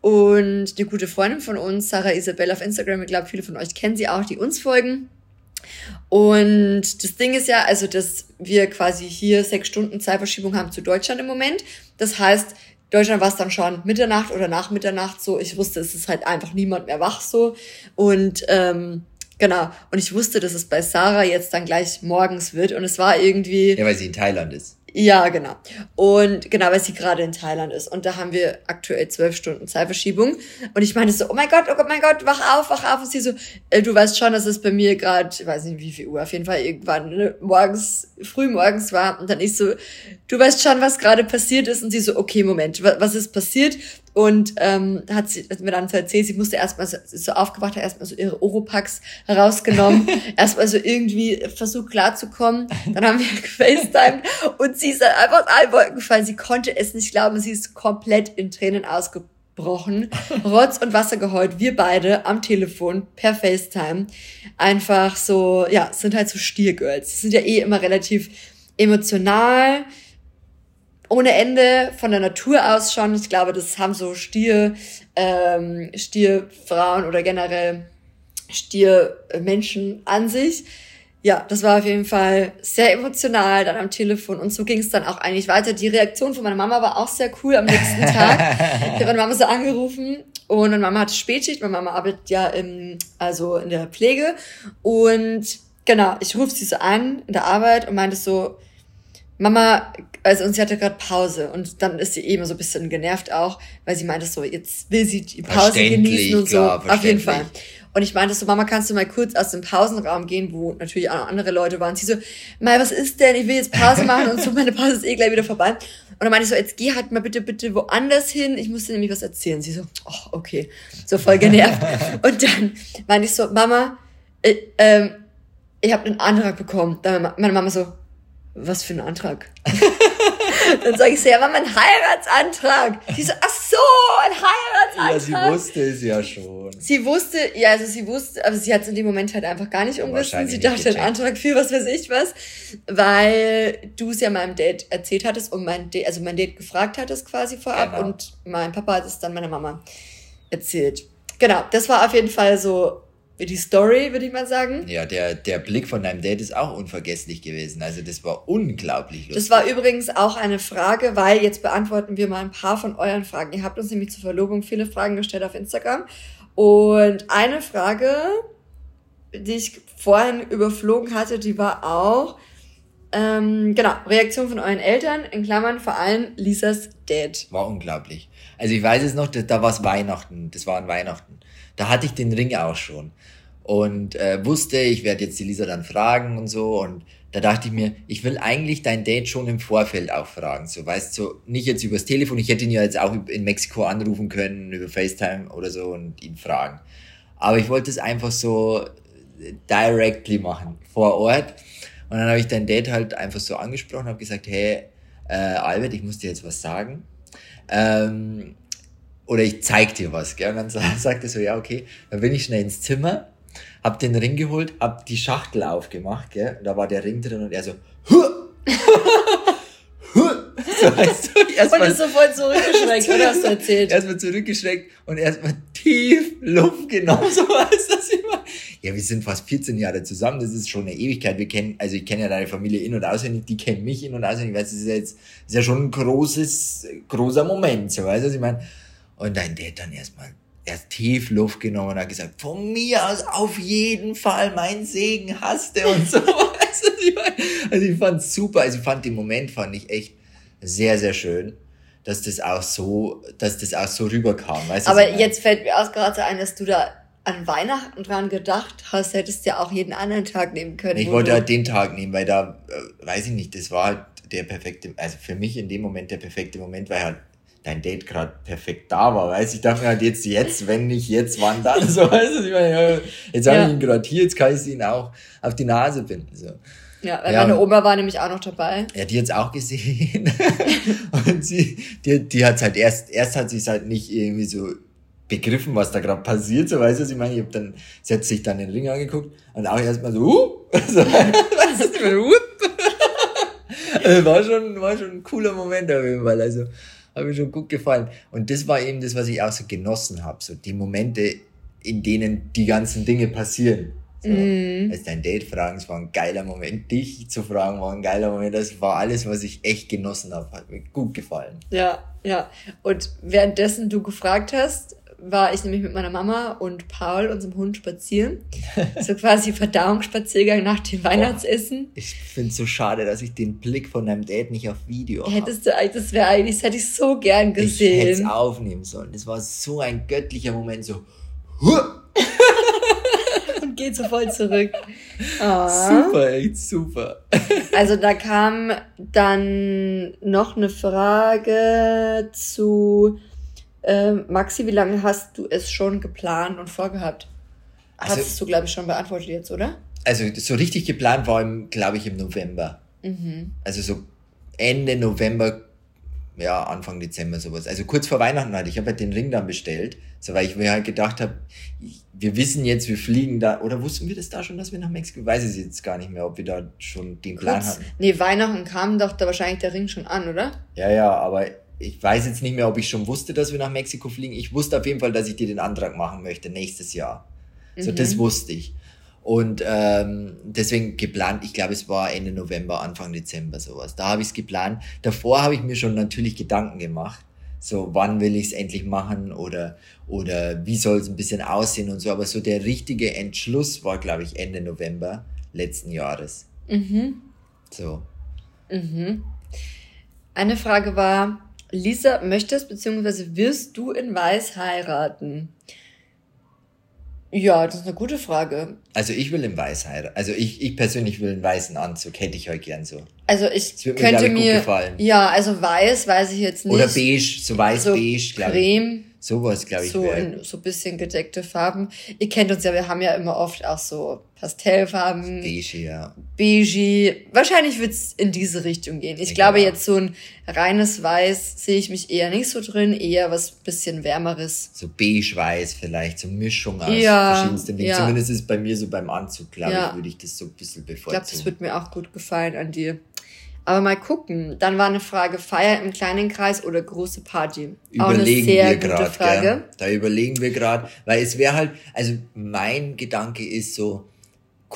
und die gute Freundin von uns, Sarah Isabel auf Instagram. Ich glaube, viele von euch kennen sie auch, die uns folgen. Und das Ding ist ja, also, dass wir quasi hier sechs Stunden Zeitverschiebung haben zu Deutschland im Moment. Das heißt, Deutschland war es dann schon Mitternacht oder nach Mitternacht so. Ich wusste, es ist halt einfach niemand mehr wach so. Und ähm, Genau. Und ich wusste, dass es bei Sarah jetzt dann gleich morgens wird. Und es war irgendwie. Ja, weil sie in Thailand ist. Ja, genau. Und genau, weil sie gerade in Thailand ist. Und da haben wir aktuell zwölf Stunden Zeitverschiebung. Und ich meinte so, oh mein Gott, oh Gott, mein Gott, wach auf, wach auf. Und sie so, äh, du weißt schon, dass es bei mir gerade, ich weiß nicht wie viel Uhr, auf jeden Fall irgendwann ne, morgens, früh morgens war. Und dann ich so, du weißt schon, was gerade passiert ist. Und sie so, okay, Moment, was ist passiert? Und ähm, hat sie hat mir dann so erzählt, sie musste erstmal so, so aufgewacht, hat erstmal so ihre Oropax herausgenommen, erstmal so irgendwie versucht klarzukommen. Dann haben wir gefacetimed und sie ist dann einfach in alle Wolken gefallen. Sie konnte es nicht glauben, sie ist komplett in Tränen ausgebrochen, Rotz und Wasser geheult. Wir beide am Telefon per FaceTime. Einfach so, ja, sind halt so Stiergirls. Sie sind ja eh immer relativ emotional ohne Ende von der Natur aus schon. Ich glaube, das haben so Stier, ähm, Stierfrauen oder generell Stiermenschen an sich. Ja, das war auf jeden Fall sehr emotional dann am Telefon und so ging es dann auch eigentlich weiter. Die Reaktion von meiner Mama war auch sehr cool am nächsten Tag. ich habe meine Mama so angerufen und meine Mama hatte Spätschicht. Meine Mama arbeitet ja im, also in der Pflege und genau, ich rufe sie so an in der Arbeit und meinte so, Mama, also und sie hatte gerade Pause und dann ist sie eben so ein bisschen genervt auch, weil sie meinte so, jetzt will sie die Pause genießen und so. Klar, auf jeden Fall. Und ich meinte so, Mama, kannst du mal kurz aus dem Pausenraum gehen, wo natürlich auch noch andere Leute waren. Sie so, Mai, was ist denn? Ich will jetzt Pause machen und so, meine Pause ist eh gleich wieder vorbei. Und dann meinte ich so, jetzt geh halt mal bitte, bitte woanders hin. Ich muss dir nämlich was erzählen. Sie so, oh, okay. So voll genervt. und dann meinte ich so, Mama, äh, ähm, ich habe einen Antrag bekommen. Dann meine Mama so, was für ein Antrag? dann sage ich so, ja, war mein Heiratsantrag. Sie so, ach so, ein Heiratsantrag. Ja, sie wusste es ja schon. Sie wusste, ja, also sie wusste, aber sie hat es in dem Moment halt einfach gar nicht umrissen. Sie dachte, ein Antrag für was weiß ich was, weil du es ja meinem Date erzählt hattest und mein Date, also mein Date gefragt hattest quasi vorab genau. und mein Papa hat es dann meiner Mama erzählt. Genau, das war auf jeden Fall so die Story, würde ich mal sagen. Ja, der, der Blick von deinem Date ist auch unvergesslich gewesen. Also das war unglaublich lustig. Das war übrigens auch eine Frage, weil jetzt beantworten wir mal ein paar von euren Fragen. Ihr habt uns nämlich zur Verlobung viele Fragen gestellt auf Instagram. Und eine Frage, die ich vorhin überflogen hatte, die war auch, ähm, genau, Reaktion von euren Eltern, in Klammern vor allem Lisas Dad. War unglaublich. Also ich weiß es noch, da, da war es Weihnachten, das war an Weihnachten. Da hatte ich den Ring auch schon und äh, wusste, ich werde jetzt die Lisa dann fragen und so und da dachte ich mir, ich will eigentlich dein Date schon im Vorfeld auch fragen, so weißt du, nicht jetzt übers Telefon, ich hätte ihn ja jetzt auch in Mexiko anrufen können über FaceTime oder so und ihn fragen. Aber ich wollte es einfach so directly machen, vor Ort. Und dann habe ich dein Date halt einfach so angesprochen, habe gesagt, hey, äh, Albert, ich muss dir jetzt was sagen. Ähm, oder ich zeig dir was. Gell? Und dann sagte er so, ja, okay. Dann bin ich schnell ins Zimmer, hab den Ring geholt, hab die Schachtel aufgemacht, gell? Und da war der Ring drin und er so, Huh! so weißt du, erst und mal, ist sofort zurückgeschreckt, oder hast du erzählt? Erstmal zurückgeschreckt und erstmal tief Luft genommen, so was ich meine. Ja, wir sind fast 14 Jahre zusammen, das ist schon eine Ewigkeit. Wir kennen, also ich kenne ja deine Familie in- und auswendig, die kennen mich in- und auswendig, du, das ist ja jetzt, das ist ja schon ein großes, großer Moment, so weißt du, was ich meine. Und dein Dad dann erstmal erst tief Luft genommen und hat gesagt, von mir aus auf jeden Fall mein Segen hast du und so. also ich fand's super, also ich fand den Moment fand ich echt sehr, sehr schön, dass das auch so, dass das auch so rüberkam. Weißt Aber jetzt fällt mir auch gerade ein, dass du da an Weihnachten dran gedacht hast, hättest du ja auch jeden anderen Tag nehmen können. Ich wollte halt den Tag nehmen, weil da, äh, weiß ich nicht, das war halt der perfekte, also für mich in dem Moment der perfekte Moment, weil halt dein Date gerade perfekt da war, weißt Ich dachte mir halt jetzt, jetzt, wenn nicht jetzt, wann dann, so, weißt du, ich meine, jetzt ja. habe ich ihn gerade hier, jetzt kann ich ihn auch auf die Nase binden, so. Ja, weil ja. meine Oma war nämlich auch noch dabei. Ja, die hat's auch gesehen. und sie, die, die hat's halt erst, erst hat sie es halt nicht irgendwie so begriffen, was da gerade passiert, so weißt du, ich meine, ich hab dann, sie hat sich dann den Ring angeguckt und auch erstmal so, uh, so, weißt du, uh, war schon, war schon ein cooler Moment auf jeden Fall, also, hat mir schon gut gefallen. Und das war eben das, was ich auch so genossen habe, so die Momente, in denen die ganzen Dinge passieren. So, mm. Also dein Date fragen, es war ein geiler Moment. Dich zu fragen war ein geiler Moment. Das war alles, was ich echt genossen habe. Hat mir gut gefallen. Ja, ja. Und währenddessen du gefragt hast, war ich nämlich mit meiner Mama und Paul, unserem Hund, spazieren. so quasi Verdauungsspaziergang nach dem Weihnachtsessen. Oh, ich finde es so schade, dass ich den Blick von deinem Dad nicht auf Video habe. Hättest du eigentlich, das wäre eigentlich, das hätte ich so gern gesehen. Ich hätte es aufnehmen sollen. Das war so ein göttlicher Moment, so. und geht so voll zurück. Oh. Super, echt super. also da kam dann noch eine Frage zu ähm, Maxi, wie lange hast du es schon geplant und vorgehabt? Also, Hast du, glaube ich, schon beantwortet jetzt, oder? Also so richtig geplant war, glaube ich, im November. Mhm. Also so Ende November, ja, Anfang Dezember sowas. Also kurz vor Weihnachten hatte ich, habe halt den Ring dann bestellt, so weil ich mir halt gedacht habe, wir wissen jetzt, wir fliegen da, oder wussten wir das da schon, dass wir nach Mexiko, ich weiß es jetzt gar nicht mehr, ob wir da schon den Plan kurz, hatten. Nee, Weihnachten kam doch da wahrscheinlich der Ring schon an, oder? Ja, ja, aber ich weiß jetzt nicht mehr, ob ich schon wusste, dass wir nach Mexiko fliegen. Ich wusste auf jeden Fall, dass ich dir den Antrag machen möchte nächstes Jahr. Mhm. So, das wusste ich. Und ähm, deswegen geplant, ich glaube, es war Ende November, Anfang Dezember sowas. Da habe ich es geplant. Davor habe ich mir schon natürlich Gedanken gemacht. So, wann will ich es endlich machen oder, oder wie soll es ein bisschen aussehen und so. Aber so der richtige Entschluss war, glaube ich, Ende November letzten Jahres. Mhm. So. Mhm. Eine Frage war, Lisa, möchtest bzw. wirst du in Weiß heiraten? Ja, das ist eine gute Frage. Also ich will in Weiß heiraten. Also ich, ich persönlich will einen weißen Anzug, hätte ich heute gern so. Also ich könnte mir, mir ja, also weiß weiß ich jetzt nicht. Oder beige, so weiß so beige, glaube ich. Creme. Sowas, glaube ich. So in so bisschen gedeckte Farben. Ihr kennt uns ja, wir haben ja immer oft auch so Pastellfarben. Beige, ja. Beige. Wahrscheinlich wird's in diese Richtung gehen. Ich, ich glaube, genau. jetzt so ein reines Weiß sehe ich mich eher nicht so drin, eher was bisschen wärmeres. So beige-weiß vielleicht, so Mischung aus ja, verschiedensten Dingen. Ja. Zumindest ist bei mir so beim Anzug, glaube ja. ich, würde ich das so ein bisschen bevorzugen. Ich glaube, das wird mir auch gut gefallen an dir. Aber mal gucken. Dann war eine Frage, Feier im kleinen Kreis oder große Party? Überlegen wir. Gell? Da überlegen wir gerade, weil es wäre halt, also mein Gedanke ist so,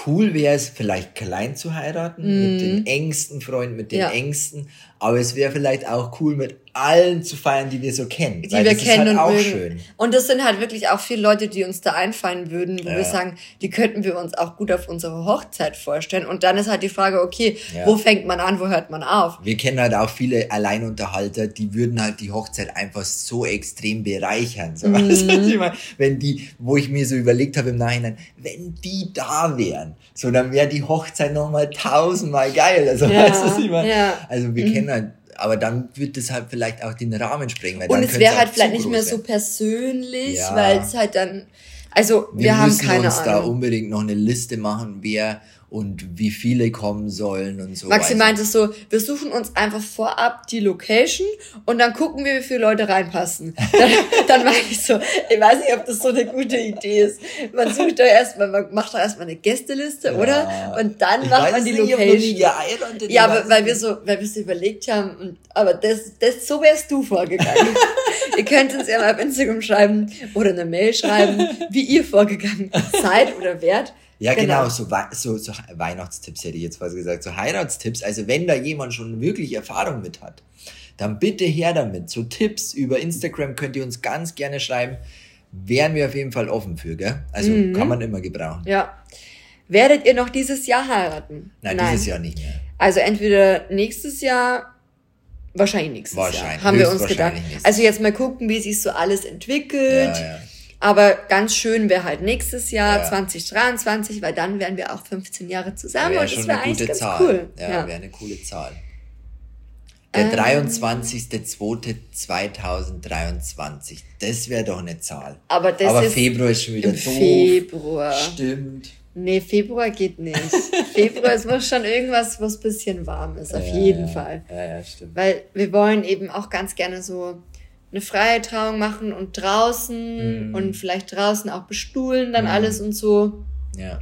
cool wäre es vielleicht klein zu heiraten, mm. mit den mhm. engsten Freunden, mit den ja. engsten, aber es wäre vielleicht auch cool, mit allen zu feiern, die wir so kennen. Die wir das kennen ist halt und auch mögen. schön. Und das sind halt wirklich auch viele Leute, die uns da einfallen würden, wo ja. wir sagen, die könnten wir uns auch gut auf unsere Hochzeit vorstellen. Und dann ist halt die Frage, okay, ja. wo fängt man an, wo hört man auf? Wir kennen halt auch viele Alleinunterhalter, die würden halt die Hochzeit einfach so extrem bereichern. So, mhm. weißt du, ich meine, wenn die, wo ich mir so überlegt habe im Nachhinein, wenn die da wären, so dann wäre die Hochzeit nochmal tausendmal geil. Also, ja. weißt du, ich meine? Also wir mhm. kennen halt aber dann wird es halt vielleicht auch den Rahmen sprengen. und es wäre halt vielleicht nicht mehr so persönlich, ja. weil es halt dann Also wir, wir haben keine uns Ahnung. da unbedingt noch eine Liste machen, wer und wie viele kommen sollen und so. Maxi meint es so, wir suchen uns einfach vorab die Location und dann gucken wir, wie viele Leute reinpassen. Dann, dann meine ich so, ich weiß nicht, ob das so eine gute Idee ist. Man sucht doch erstmal, man macht doch erstmal eine Gästeliste, ja. oder? Und dann ich macht man die nicht, Location. ja, aber weil wir so, weil wir es überlegt haben, und, aber das, das, so wärst du vorgegangen. ihr könnt uns ja mal auf Instagram schreiben oder eine Mail schreiben, wie ihr vorgegangen seid oder wärt. Ja, genau, genau so, so, so Weihnachtstipps hätte ich jetzt was gesagt, so Heiratstipps. Also wenn da jemand schon wirklich Erfahrung mit hat, dann bitte her damit. So Tipps über Instagram könnt ihr uns ganz gerne schreiben. Wären wir auf jeden Fall offen für, gell? Also mhm. kann man immer gebrauchen. Ja. Werdet ihr noch dieses Jahr heiraten? Nein, Nein, dieses Jahr nicht mehr. Also entweder nächstes Jahr, wahrscheinlich nächstes wahrscheinlich. Jahr, haben wir uns gedacht. Also jetzt mal gucken, wie sich so alles entwickelt. Ja, ja. Aber ganz schön wäre halt nächstes Jahr, ja. 2023, weil dann wären wir auch 15 Jahre zusammen wär und das wäre eigentlich ganz Zahl. cool. Ja, ja. wäre eine coole Zahl. Der ähm, 23.02.2023, das wäre doch eine Zahl. Aber, das aber ist Februar ist schon wieder doof. Februar. Stimmt. Nee, Februar geht nicht. Februar es muss schon irgendwas, was bisschen warm ist, auf ja, jeden Fall. Ja, ja, stimmt. Weil wir wollen eben auch ganz gerne so eine freie Trauung machen und draußen mm. und vielleicht draußen auch bestuhlen dann mm. alles und so. Ja.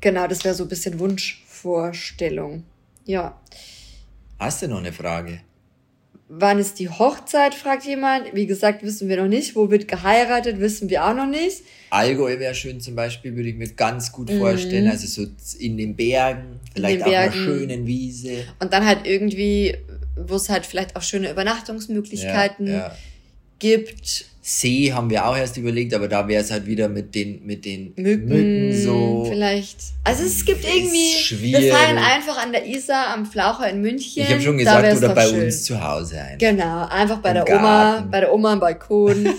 Genau, das wäre so ein bisschen Wunschvorstellung. Ja. Hast du noch eine Frage? Wann ist die Hochzeit, fragt jemand. Wie gesagt, wissen wir noch nicht. Wo wird geheiratet, wissen wir auch noch nicht. Allgäu wäre schön zum Beispiel, würde ich mir ganz gut vorstellen. Mhm. Also so in den Bergen, vielleicht den Bergen. auf einer schönen Wiese. Und dann halt irgendwie wo es halt vielleicht auch schöne Übernachtungsmöglichkeiten ja, ja. gibt. See haben wir auch erst überlegt, aber da wäre es halt wieder mit den, mit den Mücken, Mücken so. Vielleicht. Also es gibt irgendwie, schwierig. wir feiern einfach an der Isar am Flaucher in München. Ich habe schon gesagt, oder bei schön. uns zu Hause ein. Genau, einfach bei Im der Garten. Oma, bei der Oma am Balkon.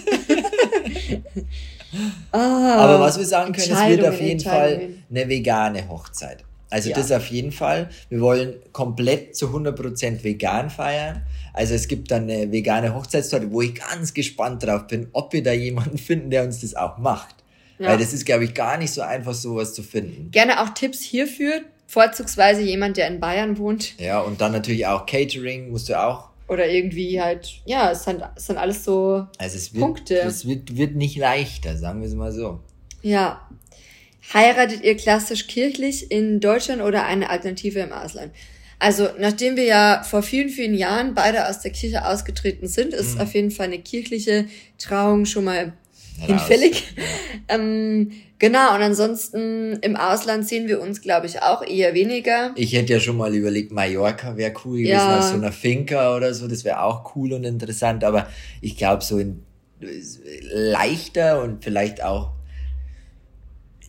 ah, aber was wir sagen können, es wird auf jeden Fall eine vegane Hochzeit. Also ja. das auf jeden Fall. Wir wollen komplett zu 100% vegan feiern. Also es gibt dann eine vegane Hochzeitstorte, wo ich ganz gespannt drauf bin, ob wir da jemanden finden, der uns das auch macht. Ja. Weil das ist, glaube ich, gar nicht so einfach, sowas zu finden. Gerne auch Tipps hierfür. Vorzugsweise jemand, der in Bayern wohnt. Ja, und dann natürlich auch Catering musst du auch. Oder irgendwie halt, ja, es sind, es sind alles so also es wird, Punkte. Es wird, wird nicht leichter, sagen wir es mal so. Ja, Heiratet ihr klassisch kirchlich in Deutschland oder eine Alternative im Ausland? Also, nachdem wir ja vor vielen, vielen Jahren beide aus der Kirche ausgetreten sind, ist mhm. auf jeden Fall eine kirchliche Trauung schon mal hinfällig. Ja. ähm, genau, und ansonsten im Ausland sehen wir uns, glaube ich, auch eher weniger. Ich hätte ja schon mal überlegt, Mallorca wäre cool gewesen, ja. als so einer Finca oder so, das wäre auch cool und interessant, aber ich glaube, so in, leichter und vielleicht auch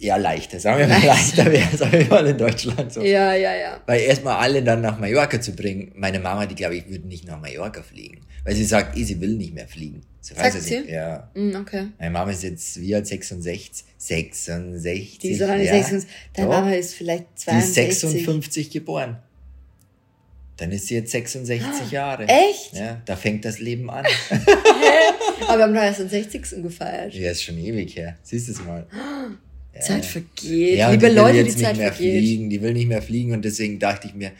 eher leichter, sagen wir mal leichter wäre, sagen wir mal in Deutschland so. Ja, ja, ja. Weil erstmal alle dann nach Mallorca zu bringen, meine Mama, die glaube ich, würde nicht nach Mallorca fliegen. Weil sie sagt, eh, sie will nicht mehr fliegen. So Sagt sie? Nicht. Ja. Mm, okay. Meine Mama ist jetzt wie alt 66. 66. Die ist doch nicht ja. 66. Deine Doch. Mama ist vielleicht 62. Die ist 56 geboren. Dann ist sie jetzt 66 oh, Jahre. Echt? Ja, da fängt das Leben an. Aber wir haben doch erst den 60. gefeiert. Ja, ist schon ewig her. Siehst du es mal. Zeit vergeht. Ja, Liebe die Leute, die Zeit nicht mehr vergeht. fliegen, die will nicht mehr fliegen und deswegen dachte ich mir,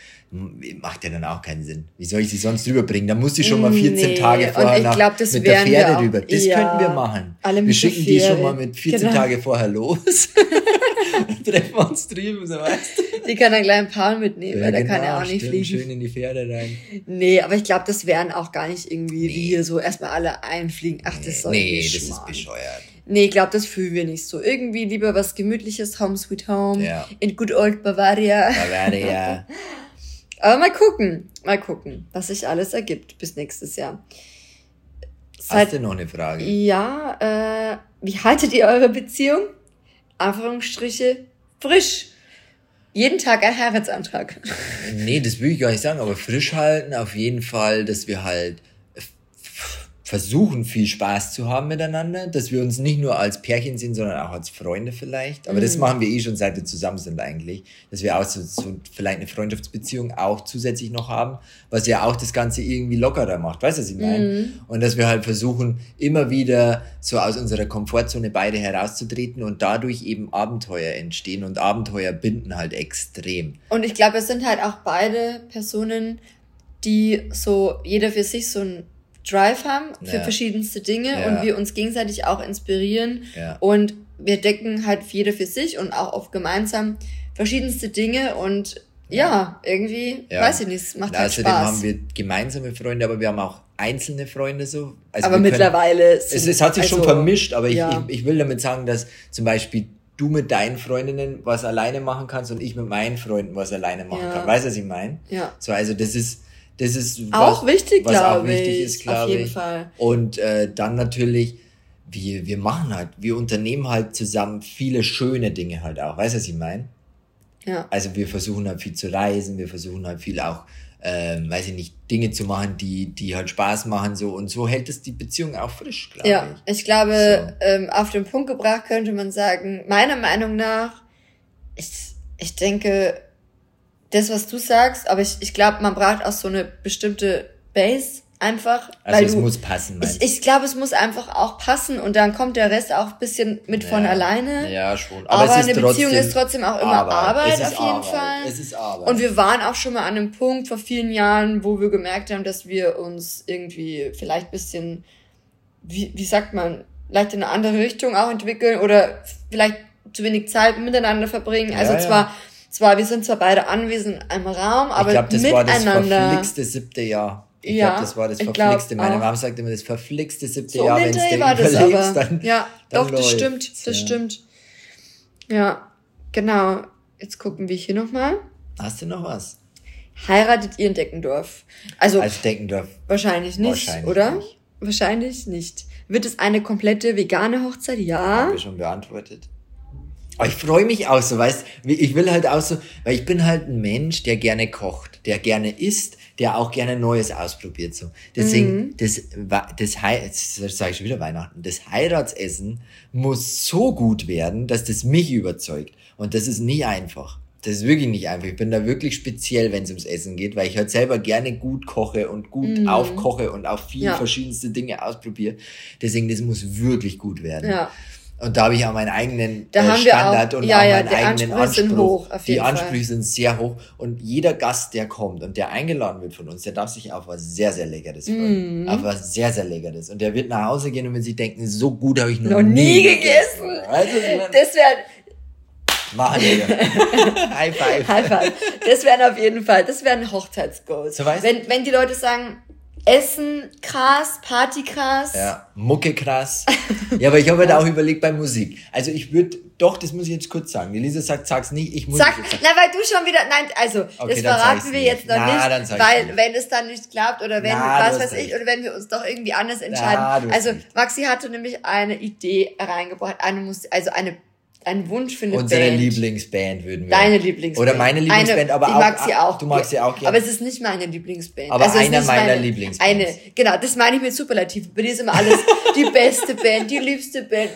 macht ja dann auch keinen Sinn. Wie soll ich sie sonst rüberbringen? Da musst du schon mal 14 nee. Tage vorher nach, glaub, mit der Pferde rüber. Das ja, könnten wir machen. Alle wir schicken die schon mal mit 14 genau. Tage vorher los. treffen wir uns drüben, so weißt du. Die kann dann gleich ein paar mitnehmen, ja, weil genau, da kann er auch nicht stimmt, fliegen. schön in die Pferde rein. Nee, aber ich glaube, das wären auch gar nicht irgendwie nee. hier so erstmal alle einfliegen. Ach, das soll Nee, das ist bescheuert. Nee, ich glaube, das fühlen wir nicht so. Irgendwie lieber was Gemütliches, Home Sweet Home, ja. in Good Old Bavaria. Bavaria. Aber mal gucken, mal gucken, was sich alles ergibt bis nächstes Jahr. Seid, Hast du noch eine Frage? Ja, äh, wie haltet ihr eure Beziehung? Anführungsstriche frisch. Jeden Tag ein Heiratsantrag. Nee, das will ich gar nicht sagen, aber frisch halten auf jeden Fall, dass wir halt versuchen, viel Spaß zu haben miteinander, dass wir uns nicht nur als Pärchen sehen, sondern auch als Freunde vielleicht. Aber mhm. das machen wir eh schon seit wir zusammen sind eigentlich, dass wir auch so, so vielleicht eine Freundschaftsbeziehung auch zusätzlich noch haben, was ja auch das Ganze irgendwie lockerer macht, weißt du, was ich meine? Mhm. Und dass wir halt versuchen, immer wieder so aus unserer Komfortzone beide herauszutreten und dadurch eben Abenteuer entstehen und Abenteuer binden halt extrem. Und ich glaube, es sind halt auch beide Personen, die so jeder für sich so ein Drive haben für ja. verschiedenste Dinge ja. und wir uns gegenseitig auch inspirieren ja. und wir decken halt jeder für sich und auch oft gemeinsam verschiedenste Dinge und ja, irgendwie, weiß ich nicht, es macht halt Außerdem Spaß. haben wir gemeinsame Freunde, aber wir haben auch einzelne Freunde so. Also aber mittlerweile können, es, es hat sich also, schon vermischt, aber ich, ich, ich will damit sagen, dass zum Beispiel du mit deinen Freundinnen was alleine machen kannst und ich mit meinen Freunden was alleine machen kann. Weißt du, was ich meine? Ja. So, also das ist, das ist was, auch wichtig, was auch wichtig ich. ist, glaube ich. Auf jeden Fall. Und äh, dann natürlich, wir, wir machen halt, wir unternehmen halt zusammen viele schöne Dinge halt auch. Weißt du, was ich meine? Ja. Also wir versuchen halt viel zu reisen, wir versuchen halt viel auch, ähm, weiß ich nicht, Dinge zu machen, die, die halt Spaß machen so und so hält es die Beziehung auch frisch, glaube ja, ich. Ja, ich glaube, so. ähm, auf den Punkt gebracht könnte man sagen, meiner Meinung nach, ich, ich denke, das, was du sagst, aber ich, ich glaube, man braucht auch so eine bestimmte Base einfach. Also weil es du, muss passen, Ich, ich glaube, es muss einfach auch passen und dann kommt der Rest auch ein bisschen mit ja, von alleine. Ja, schon. Aber, aber eine Beziehung ist trotzdem auch immer Arbeit, Arbeit auf jeden Arbeit. Fall. Es ist Arbeit. Und wir waren auch schon mal an einem Punkt vor vielen Jahren, wo wir gemerkt haben, dass wir uns irgendwie vielleicht bisschen, wie, wie sagt man, vielleicht in eine andere Richtung auch entwickeln oder vielleicht zu wenig Zeit miteinander verbringen. Also ja, zwar ja zwar, wir sind zwar beide anwesend im Raum, aber ich glaub, das miteinander. War das verflixte siebte Jahr. Ich ja, glaube, das war das verflixte. Meine Mama sagt immer, das verflixte siebte so Jahr, wenn es war das aber. Dann, ja, dann doch, das stimmt, das ja. stimmt. Ja, genau. Jetzt gucken wir hier nochmal. Hast du noch was? Heiratet ihr in Deckendorf? Also. Als Deckendorf. Wahrscheinlich nicht, wahrscheinlich oder? Nicht. Wahrscheinlich nicht. Wird es eine komplette vegane Hochzeit? Ja. Haben wir schon beantwortet. Aber ich freue mich auch so, weißt ich will halt auch so, weil ich bin halt ein Mensch, der gerne kocht, der gerne isst, der auch gerne Neues ausprobiert, so. Deswegen, mhm. das, das, das sage ich schon wieder Weihnachten, das Heiratsessen muss so gut werden, dass das mich überzeugt. Und das ist nie einfach. Das ist wirklich nicht einfach. Ich bin da wirklich speziell, wenn es ums Essen geht, weil ich halt selber gerne gut koche und gut mhm. aufkoche und auch viel ja. verschiedenste Dinge ausprobiere. Deswegen, das muss wirklich gut werden. Ja. Und da habe ich auch meinen eigenen äh, Standard auch, und ja, auch meinen ja, eigenen Ansprüche Anspruch. Sind hoch, die Ansprüche Fall. sind sehr hoch. Und jeder Gast, der kommt und der eingeladen wird von uns, der darf sich auf was sehr, sehr Leckeres freuen. Mm. Auf was sehr, sehr Leckeres. Und der wird nach Hause gehen und wird sich denken, so gut habe ich noch, noch nie, nie gegessen. gegessen. Also, das wäre Machen wir. High five. High five. Das wären auf jeden Fall, das wären Hochzeitsgoals. So wenn, wenn die Leute sagen, Essen krass, Party krass. Ja, Mucke krass. Ja, aber ich habe halt auch überlegt bei Musik. Also ich würde, doch, das muss ich jetzt kurz sagen. Die Lisa sagt, sag's nicht, ich muss. Sag, na, weil du schon wieder, nein, also, okay, das verraten wir jetzt noch na, nicht, weil, nicht. wenn es dann nicht klappt oder wenn, na, was weiß ich, oder wenn wir uns doch irgendwie anders entscheiden. Na, also, Maxi hatte nämlich eine Idee reingebracht, eine Musik, also eine ein Wunsch für eine Unsere Band. Unsere Lieblingsband würden wir. Deine Lieblingsband. Oder meine Lieblingsband, eine, aber auch. Ich mag sie auch. Du magst sie auch gerne. Aber es ist nicht meine Lieblingsband. Aber also einer meiner meine, Lieblingsbands. Eine, genau, das meine ich mit Superlativ. Bei dir ist immer alles die beste Band, die liebste Band.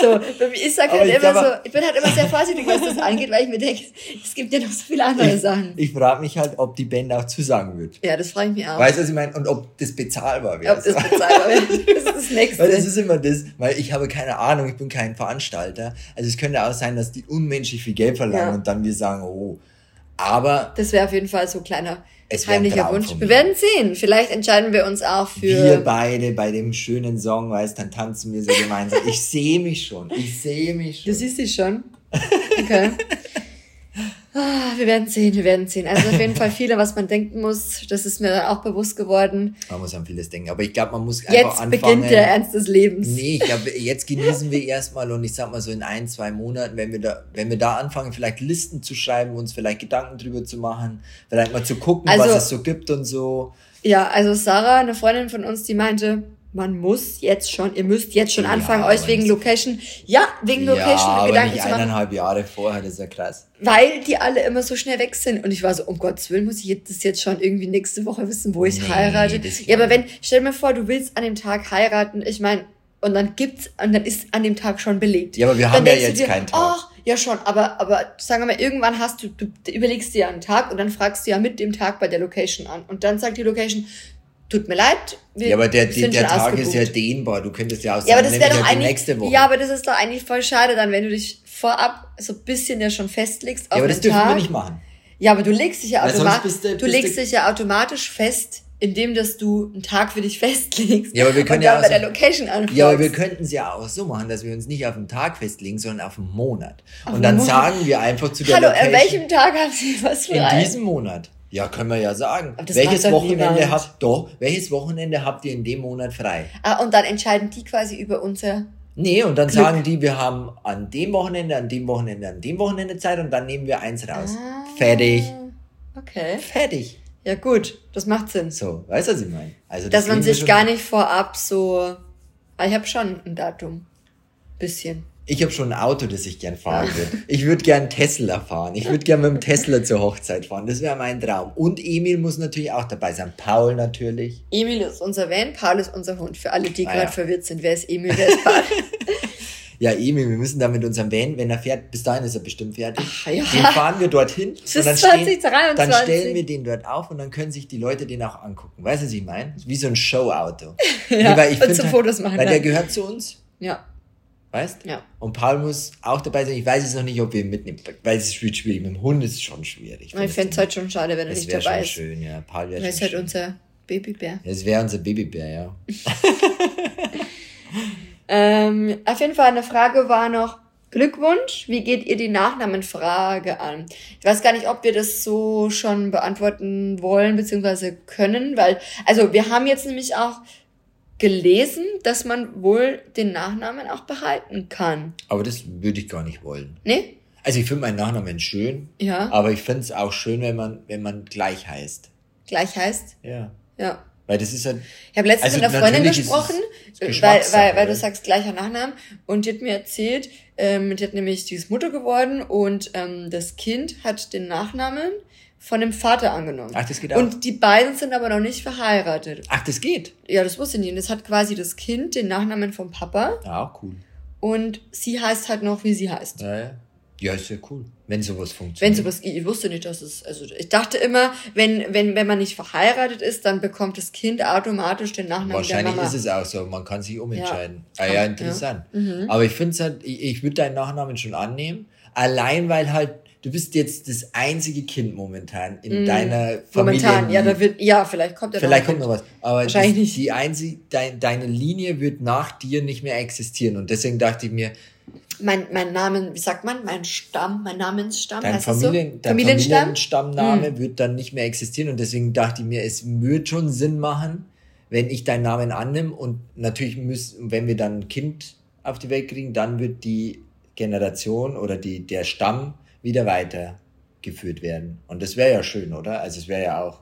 So, ich sag halt immer so, ich bin halt immer sehr vorsichtig, was das angeht, weil ich mir denke, es gibt ja noch so viele andere ich, Sachen. Ich frage mich halt, ob die Band auch zusagen wird. Ja, das frage ich mich auch. Weißt du, was ich meine? Und ob das bezahlbar wäre. Ob das bezahlbar wäre. Das ist das Nächste. Weil das ist immer das, weil ich habe keine Ahnung, ich bin kein Veranstalter. Also es könnte auch sein, dass die unmenschlich viel Geld verlangen ja. und dann wir sagen, oh. Aber. Das wäre auf jeden Fall so ein kleiner heimlicher Wunsch. Wir werden sehen. Vielleicht entscheiden wir uns auch für. Wir beide bei dem schönen Song, weißt, dann tanzen wir so gemeinsam. Ich sehe mich schon. Ich sehe mich schon. Du siehst dich schon? Okay. Ah, wir werden sehen, wir werden sehen. Also auf jeden Fall viele, was man denken muss. Das ist mir auch bewusst geworden. Man muss an vieles denken. Aber ich glaube, man muss einfach jetzt anfangen. Jetzt beginnt der Ernst des Lebens. Nee, ich glaube, jetzt genießen wir erstmal und ich sag mal so in ein, zwei Monaten, wenn wir da, wenn wir da anfangen, vielleicht Listen zu schreiben, uns vielleicht Gedanken drüber zu machen, vielleicht mal zu gucken, also, was es so gibt und so. Ja, also Sarah, eine Freundin von uns, die meinte, man muss jetzt schon, ihr müsst jetzt schon ja, anfangen, euch wegen Location, ja, wegen Location ja, Gedanken nicht zu machen. eineinhalb Jahre vorher, das ist ja krass. Weil die alle immer so schnell weg sind. Und ich war so, um Gottes Willen, muss ich das jetzt schon irgendwie nächste Woche wissen, wo ich nee, heirate. Ja, aber wenn, stell dir mal vor, du willst an dem Tag heiraten, ich meine, und dann gibt's, und dann ist an dem Tag schon belegt. Ja, aber wir haben ja jetzt dir, keinen Tag. Ach, ja schon, aber, aber sagen wir mal, irgendwann hast du, du überlegst dir einen Tag und dann fragst du ja mit dem Tag bei der Location an. Und dann sagt die Location, tut mir leid. Wir ja, aber der, der, der Tag ausgebucht. ist ja dehnbar. Du könntest ja auch sagen, ja, aber das wäre doch eigentlich, nächste Woche. Ja, aber das ist doch eigentlich voll schade dann, wenn du dich vorab so ein bisschen ja schon festlegst auf ja, aber das dürfen Tag. wir nicht machen. Ja, aber du legst dich ja automatisch, du, du legst dich ja automatisch fest, indem dass du einen Tag für dich festlegst. Ja, aber wir können ja auch bei der Location anfragst. Ja, aber wir könnten es ja auch so machen, dass wir uns nicht auf einen Tag festlegen, sondern auf einen Monat. Auf und dann Monat. sagen wir einfach zu der Hallo, Location. Hallo, an welchem Tag haben Sie was frei? In diesem Monat. Ja, können wir ja sagen. Welches Wochenende habt doch, welches Wochenende habt ihr in dem Monat frei? Ah, und dann entscheiden die quasi über unser Nee, und dann Glück. sagen die, wir haben an dem Wochenende, an dem Wochenende, an dem Wochenende Zeit und dann nehmen wir eins raus. Ah, Fertig. Okay. Fertig. Ja, gut, das macht Sinn. So, weißt du, was ich meine? Also, Dass man sich gar nicht vorab so. Ah, ich habe schon ein Datum. Bisschen. Ich habe schon ein Auto, das ich gern fahren würde. Ich würde gern Tesla fahren. Ich würde gern mit dem Tesla zur Hochzeit fahren. Das wäre mein Traum. Und Emil muss natürlich auch dabei sein. Paul natürlich. Emil ist unser Van, Paul ist unser Hund. Für alle, die ah, gerade ja. verwirrt sind, wer ist Emil, wer ist Paul? ja, Emil, wir müssen da mit unserem Van, wenn er fährt, bis dahin ist er bestimmt fertig. Ach, ja. Den fahren wir dorthin. Das und dann, 20, stehen, dann stellen wir den dort auf und dann können sich die Leute den auch angucken. Weißt du, was ich meine? Wie so ein Showauto. ja, nee, weil ich und zum halt, Fotos machen. Weil der gehört zu uns. Ja. Weißt? Ja. Und Paul muss auch dabei sein. Ich weiß jetzt noch nicht, ob wir ihn mitnehmen, weil es ist schwierig. Mit dem Hund ist es schon schwierig. Ich fände es halt schon schade, wenn er nicht dabei ist. schön, ja. Paul wäre schon ist halt schön. unser Babybär. Es wäre unser Babybär, ja. Ähm, auf jeden Fall eine Frage war noch, Glückwunsch, wie geht ihr die Nachnamenfrage an? Ich weiß gar nicht, ob wir das so schon beantworten wollen bzw. können, weil, also wir haben jetzt nämlich auch gelesen, dass man wohl den Nachnamen auch behalten kann. Aber das würde ich gar nicht wollen. Nee? Also ich finde meinen Nachnamen schön, ja. aber ich finde es auch schön, wenn man, wenn man gleich heißt. Gleich heißt? Ja. Ja. Weil das ist halt. Ich habe letztens also mit einer Freundin gesprochen, weil, weil, weil du sagst gleicher Nachnamen und die hat mir erzählt, ähm, die hat nämlich, die ist Mutter geworden und ähm, das Kind hat den Nachnamen von dem Vater angenommen. Ach, das geht auch. Und die beiden sind aber noch nicht verheiratet. Ach, das geht? Ja, das wusste ich nicht. Und das hat quasi das Kind den Nachnamen vom Papa. Ja, auch cool. Und sie heißt halt noch, wie sie heißt. Ja, ja. Ja, ist ja cool, wenn sowas funktioniert. Wenn sowas, ich wusste nicht, dass es, also ich dachte immer, wenn, wenn, wenn man nicht verheiratet ist, dann bekommt das Kind automatisch den Nachnamen Wahrscheinlich der Mama. ist es auch so, man kann sich umentscheiden. Ja. Ah ja, interessant. Ja. Mhm. Aber ich finde es halt, ich, ich würde deinen Nachnamen schon annehmen, allein weil halt, du bist jetzt das einzige Kind momentan in mhm. deiner Familie. Momentan, ja, da wird, ja, vielleicht kommt ja Vielleicht kommt noch was. Aber Wahrscheinlich nicht. die einzige, dein, deine Linie wird nach dir nicht mehr existieren. Und deswegen dachte ich mir, mein, mein Namen, wie sagt man, mein Stamm, mein Namensstamm, dein heißt Familien, so? Dein Familienstamm? Familienstammname hm. wird dann nicht mehr existieren und deswegen dachte ich mir, es würde schon Sinn machen, wenn ich deinen Namen annehme und natürlich müssen, wenn wir dann ein Kind auf die Welt kriegen, dann wird die Generation oder die, der Stamm wieder weitergeführt werden. Und das wäre ja schön, oder? Also es wäre ja auch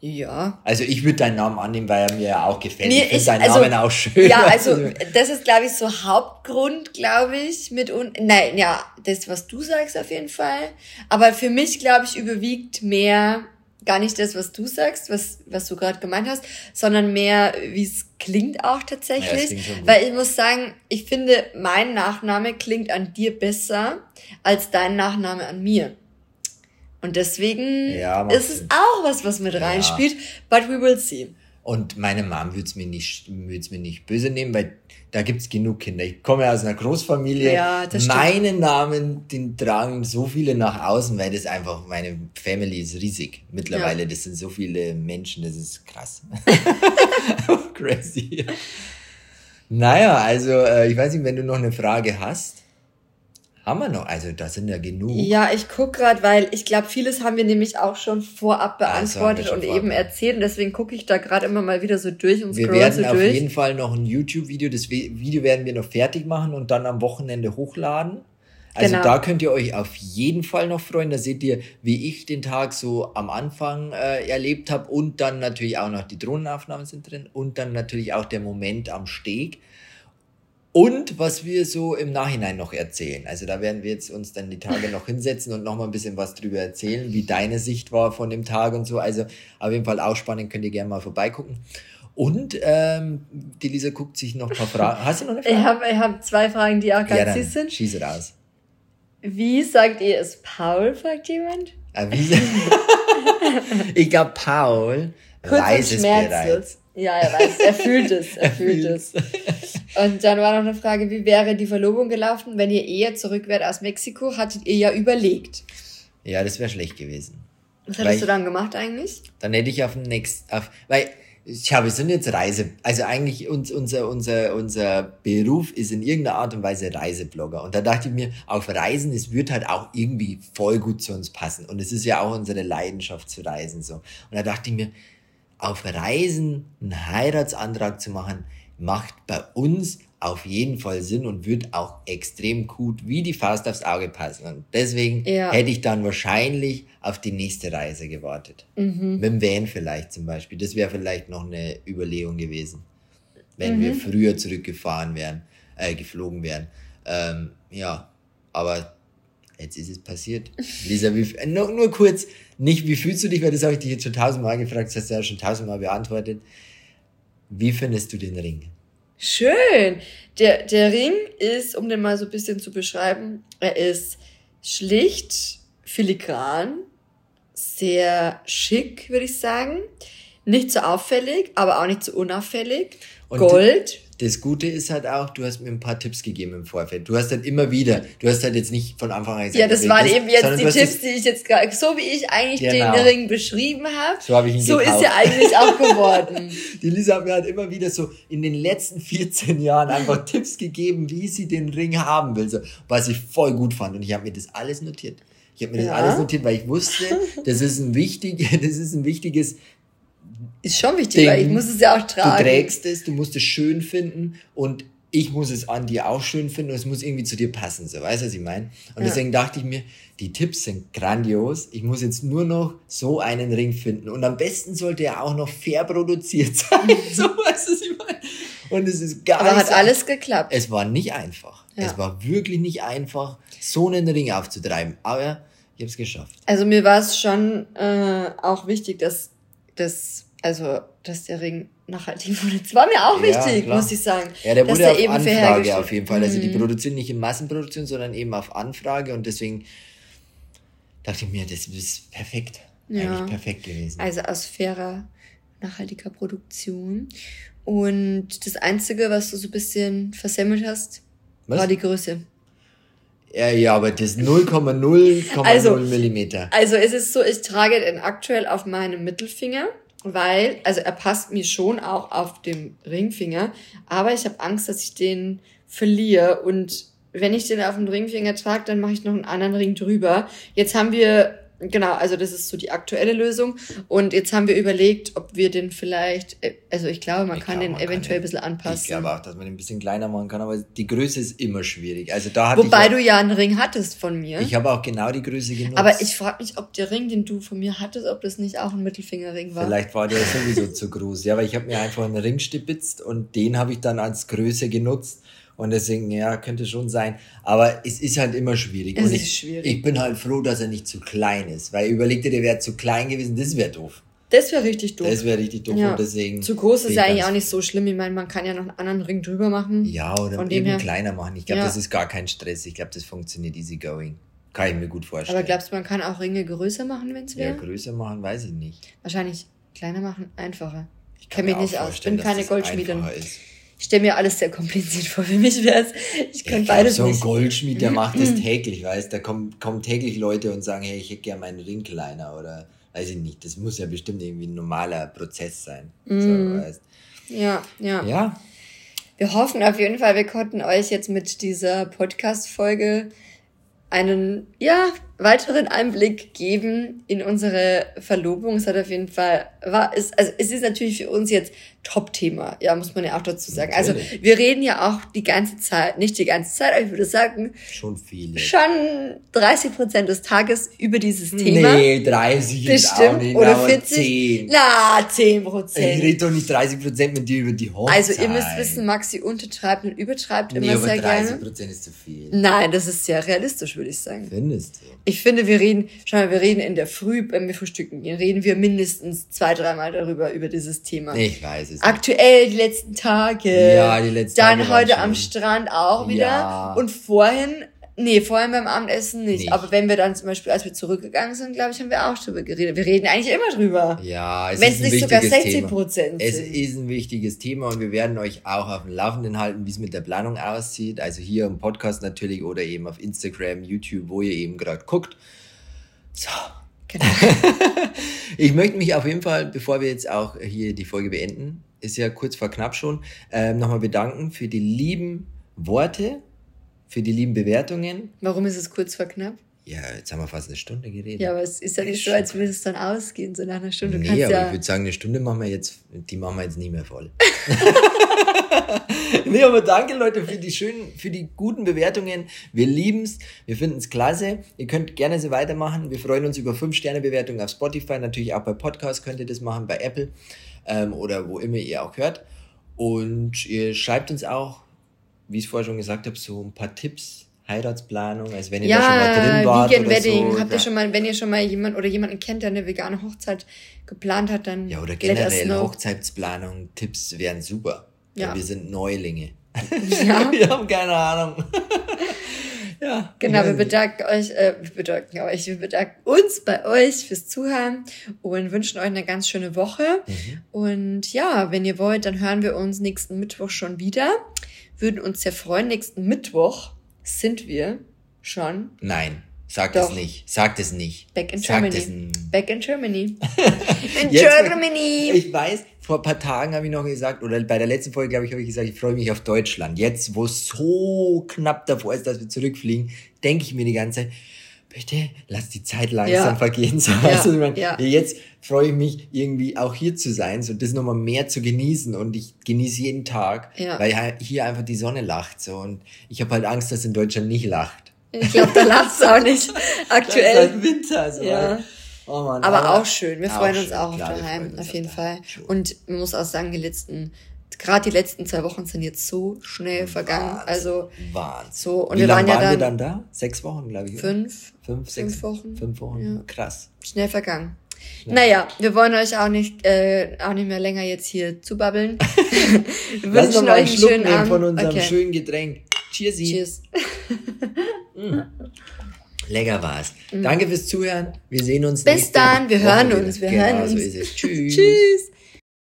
ja. Also ich würde deinen Namen annehmen, weil er mir ja auch gefällt. Mir, ich finde deinen also, Namen auch schön. Ja, also das ist, glaube ich, so Hauptgrund, glaube ich, mit un Nein, ja, das, was du sagst auf jeden Fall. Aber für mich, glaube ich, überwiegt mehr gar nicht das, was du sagst, was, was du gerade gemeint hast, sondern mehr, wie es klingt auch tatsächlich. Ja, weil ich muss sagen, ich finde, mein Nachname klingt an dir besser als dein Nachname an mir. Und deswegen ja, ist es auch was, was mit reinspielt. But we will see. Und meine Mom würde es mir nicht, würd's mir nicht böse nehmen, weil da gibt's genug Kinder. Ich komme ja aus einer Großfamilie. Ja, das. Meinen Namen, den tragen so viele nach außen, weil das einfach, meine Family ist riesig mittlerweile. Ja. Das sind so viele Menschen, das ist krass. Crazy. Naja, also äh, ich weiß nicht, wenn du noch eine Frage hast. Haben wir noch? Also da sind ja genug. Ja, ich guck gerade, weil ich glaube, vieles haben wir nämlich auch schon vorab beantwortet schon und vorab. eben erzählt. Und deswegen gucke ich da gerade immer mal wieder so durch und Wir werden so auf durch. jeden Fall noch ein YouTube-Video. Das Video werden wir noch fertig machen und dann am Wochenende hochladen. Also genau. da könnt ihr euch auf jeden Fall noch freuen. Da seht ihr, wie ich den Tag so am Anfang äh, erlebt habe und dann natürlich auch noch die Drohnenaufnahmen sind drin und dann natürlich auch der Moment am Steg. Und was wir so im Nachhinein noch erzählen. Also da werden wir jetzt uns dann die Tage noch hinsetzen und noch mal ein bisschen was drüber erzählen, wie deine Sicht war von dem Tag und so. Also auf jeden Fall auch spannend, könnt ihr gerne mal vorbeigucken. Und ähm, die Lisa guckt sich noch ein paar Fragen. Hast du noch eine Frage? Ich habe ich hab zwei Fragen, die auch ganz ja, süß sind. Schieße raus. Wie sagt ihr es Paul, fragt jemand? Ah, ich glaube, Paul Kurz weiß es bereits. Ja, er weiß, er fühlt es, er, er fühlt es. Und dann war noch eine Frage, wie wäre die Verlobung gelaufen, wenn ihr eher zurück wärt aus Mexiko? Hattet ihr ja überlegt. Ja, das wäre schlecht gewesen. Was hättest du dann gemacht eigentlich? Dann hätte ich auf dem nächsten, auf, weil Schau, wir sind jetzt Reise, also eigentlich uns, unser, unser, unser Beruf ist in irgendeiner Art und Weise Reiseblogger. Und da dachte ich mir, auf Reisen, es wird halt auch irgendwie voll gut zu uns passen. Und es ist ja auch unsere Leidenschaft zu reisen, so. Und da dachte ich mir, auf Reisen einen Heiratsantrag zu machen, macht bei uns auf jeden Fall Sinn und wird auch extrem gut wie die Faust aufs Auge passen. Und deswegen ja. hätte ich dann wahrscheinlich auf die nächste Reise gewartet. Mhm. Mit dem Van vielleicht zum Beispiel. Das wäre vielleicht noch eine Überlegung gewesen. Wenn mhm. wir früher zurückgefahren wären, äh, geflogen wären. Ähm, ja, aber jetzt ist es passiert. Lisa, wie, nur, nur kurz, nicht wie fühlst du dich, weil das habe ich dich jetzt schon tausendmal gefragt, das hast du ja schon tausendmal beantwortet. Wie findest du den Ring? Schön. Der, der Ring ist, um den mal so ein bisschen zu beschreiben, er ist schlicht, filigran, sehr schick, würde ich sagen. Nicht so auffällig, aber auch nicht so unauffällig. Und Gold das Gute ist halt auch, du hast mir ein paar Tipps gegeben im Vorfeld. Du hast halt immer wieder, du hast halt jetzt nicht von Anfang an gesagt, ja, das waren eben jetzt die Tipps, die ich jetzt gerade, so wie ich eigentlich genau. den Ring beschrieben habe, so, hab ich ihn so ist er eigentlich auch geworden. Die Lisa hat mir halt immer wieder so in den letzten 14 Jahren einfach Tipps gegeben, wie sie den Ring haben will, so, was ich voll gut fand. Und ich habe mir das alles notiert. Ich habe mir ja. das alles notiert, weil ich wusste, das ist ein wichtig, das ist ein wichtiges ist schon wichtig, Ding. weil ich muss es ja auch tragen. Du trägst es, du musst es schön finden und ich muss es an dir auch schön finden und es muss irgendwie zu dir passen, so weißt du, was ich meine? Und ja. deswegen dachte ich mir, die Tipps sind grandios. Ich muss jetzt nur noch so einen Ring finden und am besten sollte er auch noch fair produziert sein, so weißt du, was ich meine? Und es ist gar Aber hat alles geklappt. Es war nicht einfach. Ja. Es war wirklich nicht einfach, so einen Ring aufzutreiben. Aber ich habe es geschafft. Also mir war es schon äh, auch wichtig, dass das also dass der Ring nachhaltig wurde. Das war mir auch wichtig, ja, muss ich sagen. Ja, der wurde auf Anfrage auf jeden Fall. Also die mhm. produzieren nicht in Massenproduktion, sondern eben auf Anfrage und deswegen dachte ich mir, das ist perfekt. Ja. Eigentlich perfekt gewesen. Also aus fairer, nachhaltiger Produktion. Und das Einzige, was du so ein bisschen versemmelt hast, was? war die Größe. Ja, ja, aber das 0,0,0 also, Millimeter. Also es ist so, ich trage den aktuell auf meinem Mittelfinger weil, also er passt mir schon auch auf dem Ringfinger, aber ich habe Angst, dass ich den verliere und wenn ich den auf dem Ringfinger trage, dann mache ich noch einen anderen Ring drüber. Jetzt haben wir Genau, also das ist so die aktuelle Lösung. Und jetzt haben wir überlegt, ob wir den vielleicht, äh, also ich glaube, man ich kann glaube, den eventuell ein bisschen anpassen. Ich glaube auch, dass man den ein bisschen kleiner machen kann, aber die Größe ist immer schwierig. Also da hatte Wobei ich auch, du ja einen Ring hattest von mir. Ich habe auch genau die Größe genutzt. Aber ich frage mich, ob der Ring, den du von mir hattest, ob das nicht auch ein Mittelfingerring war. Vielleicht war der sowieso zu groß. Ja, aber ich habe mir einfach einen Ring stibitzt und den habe ich dann als Größe genutzt. Und deswegen, ja, könnte schon sein. Aber es ist halt immer schwierig. Es und ich, ist schwierig. Ich bin halt froh, dass er nicht zu klein ist. Weil überleg dir, der wäre zu klein gewesen, das wäre doof. Das wäre richtig doof. Das wäre richtig doof ja. und deswegen. Zu groß ist ja eigentlich auch nicht so schlimm. Ich meine, man kann ja noch einen anderen Ring drüber machen. Ja, oder von eben her. kleiner machen. Ich glaube, ja. das ist gar kein Stress. Ich glaube, das funktioniert easy going. Kann ich mir gut vorstellen. Aber glaubst du, man kann auch Ringe größer machen, wenn es wäre? Ja, größer machen, weiß ich nicht. Wahrscheinlich kleiner machen, einfacher. Ich kenne mich nicht aus. Ich bin keine Goldschmiedin. Ist. Ich stelle mir alles sehr kompliziert vor. Für mich wäre es, ich kann ja, beides so nicht. So ein Goldschmied, der macht das täglich, weißt Da kommen, kommen täglich Leute und sagen, hey, ich hätte gerne meinen Ring kleiner oder weiß ich nicht. Das muss ja bestimmt irgendwie ein normaler Prozess sein. Mm. So, weißt. Ja, ja. Ja. Wir hoffen auf jeden Fall, wir konnten euch jetzt mit dieser Podcast-Folge einen, ja, weiteren Einblick geben in unsere Verlobung. Es hat auf jeden Fall, war, ist, also es ist natürlich für uns jetzt Top-Thema, ja, muss man ja auch dazu sagen. Also natürlich. Also wir reden ja auch die ganze Zeit, nicht die ganze Zeit, aber ich würde sagen, schon viele. Schon 30 Prozent des Tages über dieses Thema. Nee, 30 Bestimmt. nicht, oder 40. 10. Na, 10 Prozent. Ich rede doch nicht 30 Prozent mit dir über die Hochzeit. Also ihr müsst wissen, Maxi untertreibt und übertreibt nee, immer sehr 30 gerne. 30 Prozent ist zu viel. Nein, das ist sehr realistisch, würde ich sagen. Findest du? Ich finde, wir reden, schau mal, wir reden in der Früh, wenn wir frühstücken gehen, reden wir mindestens zwei, dreimal darüber, über dieses Thema. Ich weiß es. Aktuell die letzten Tage. Ja, die letzten Dann Tage. Dann heute am Strand auch wieder. Ja. Und vorhin Nee, vorhin beim Abendessen nicht. nicht. Aber wenn wir dann zum Beispiel, als wir zurückgegangen sind, glaube ich, haben wir auch drüber geredet. Wir reden eigentlich immer drüber. Ja, es Wenn es nicht sogar 60 Prozent Es ist ein wichtiges Thema und wir werden euch auch auf dem Laufenden halten, wie es mit der Planung aussieht. Also hier im Podcast natürlich oder eben auf Instagram, YouTube, wo ihr eben gerade guckt. So. Genau. ich möchte mich auf jeden Fall, bevor wir jetzt auch hier die Folge beenden, ist ja kurz vor knapp schon, äh, nochmal bedanken für die lieben Worte für die lieben Bewertungen. Warum ist es kurz vor knapp? Ja, jetzt haben wir fast eine Stunde geredet. Ja, aber es ist ja nicht so, als würde es dann ausgehen, so nach einer Stunde. Nee, aber ja ich würde sagen, eine Stunde machen wir jetzt, die machen wir jetzt nicht mehr voll. nee, aber danke Leute für die schönen, für die guten Bewertungen. Wir lieben es, wir finden es klasse. Ihr könnt gerne so weitermachen. Wir freuen uns über 5-Sterne-Bewertungen auf Spotify, natürlich auch bei Podcasts könnt ihr das machen, bei Apple ähm, oder wo immer ihr auch hört. Und ihr schreibt uns auch wie ich es vorher schon gesagt habe, so ein paar Tipps, Heiratsplanung, also wenn ihr ja, da schon mal drin wart Vegan oder Wedding, so, habt ihr schon mal, wenn ihr schon mal jemand oder jemanden kennt, der eine vegane Hochzeit geplant hat, dann Ja, oder generell Hochzeitsplanung, Tipps wären super. Ja. wir sind Neulinge. Ja. wir haben keine Ahnung. ja. Genau, wir bedanken euch, äh, wir bedanken euch, wir bedanken uns bei euch fürs Zuhören und wünschen euch eine ganz schöne Woche. Mhm. Und ja, wenn ihr wollt, dann hören wir uns nächsten Mittwoch schon wieder würden uns sehr freuen. Nächsten Mittwoch sind wir schon. Nein, sag Doch. es nicht. Sag es nicht. Back in sag Germany. Back in Germany. in Germany. Ich weiß, vor ein paar Tagen habe ich noch gesagt, oder bei der letzten Folge, glaube ich, habe ich gesagt, ich freue mich auf Deutschland. Jetzt, wo es so knapp davor ist, dass wir zurückfliegen, denke ich mir die ganze Zeit, bitte lass die Zeit langsam ja. vergehen. So, ja. also, ich ja. Jetzt freue ich mich irgendwie auch hier zu sein, so das nochmal mehr zu genießen und ich genieße jeden Tag, weil hier einfach die Sonne lacht so und ich habe halt Angst, dass in Deutschland nicht lacht. Ich glaube, da lacht es auch nicht aktuell. Das ist halt Winter, so. Ja. Oh Mann, aber, aber, auch schön. Wir freuen schön. uns auch Klar, auf daheim, auf jeden Fall. Schön. Und man muss auch sagen, die letzten gerade die letzten zwei Wochen sind jetzt so schnell vergangen. Wahnsinn, also Wahnsinn. so und Wie wir waren ja dann, wir dann da? Sechs Wochen, glaube ich. Fünf. Fünf, sechs, fünf Wochen. Fünf Wochen. Ja. Krass. Schnell vergangen. Schnell. Naja, wir wollen euch auch nicht, äh, auch nicht mehr länger jetzt hier zubabbeln. wir wünschen euch einen Schluck schönen Abend. von unserem okay. schönen Getränk. Cheers. Cheers. mm. Lecker war's. Mm. Danke fürs Zuhören. Wir sehen uns Bis dann. Wir hören uns. Wir genau, hören uns. So ist es. Tschüss. Tschüss.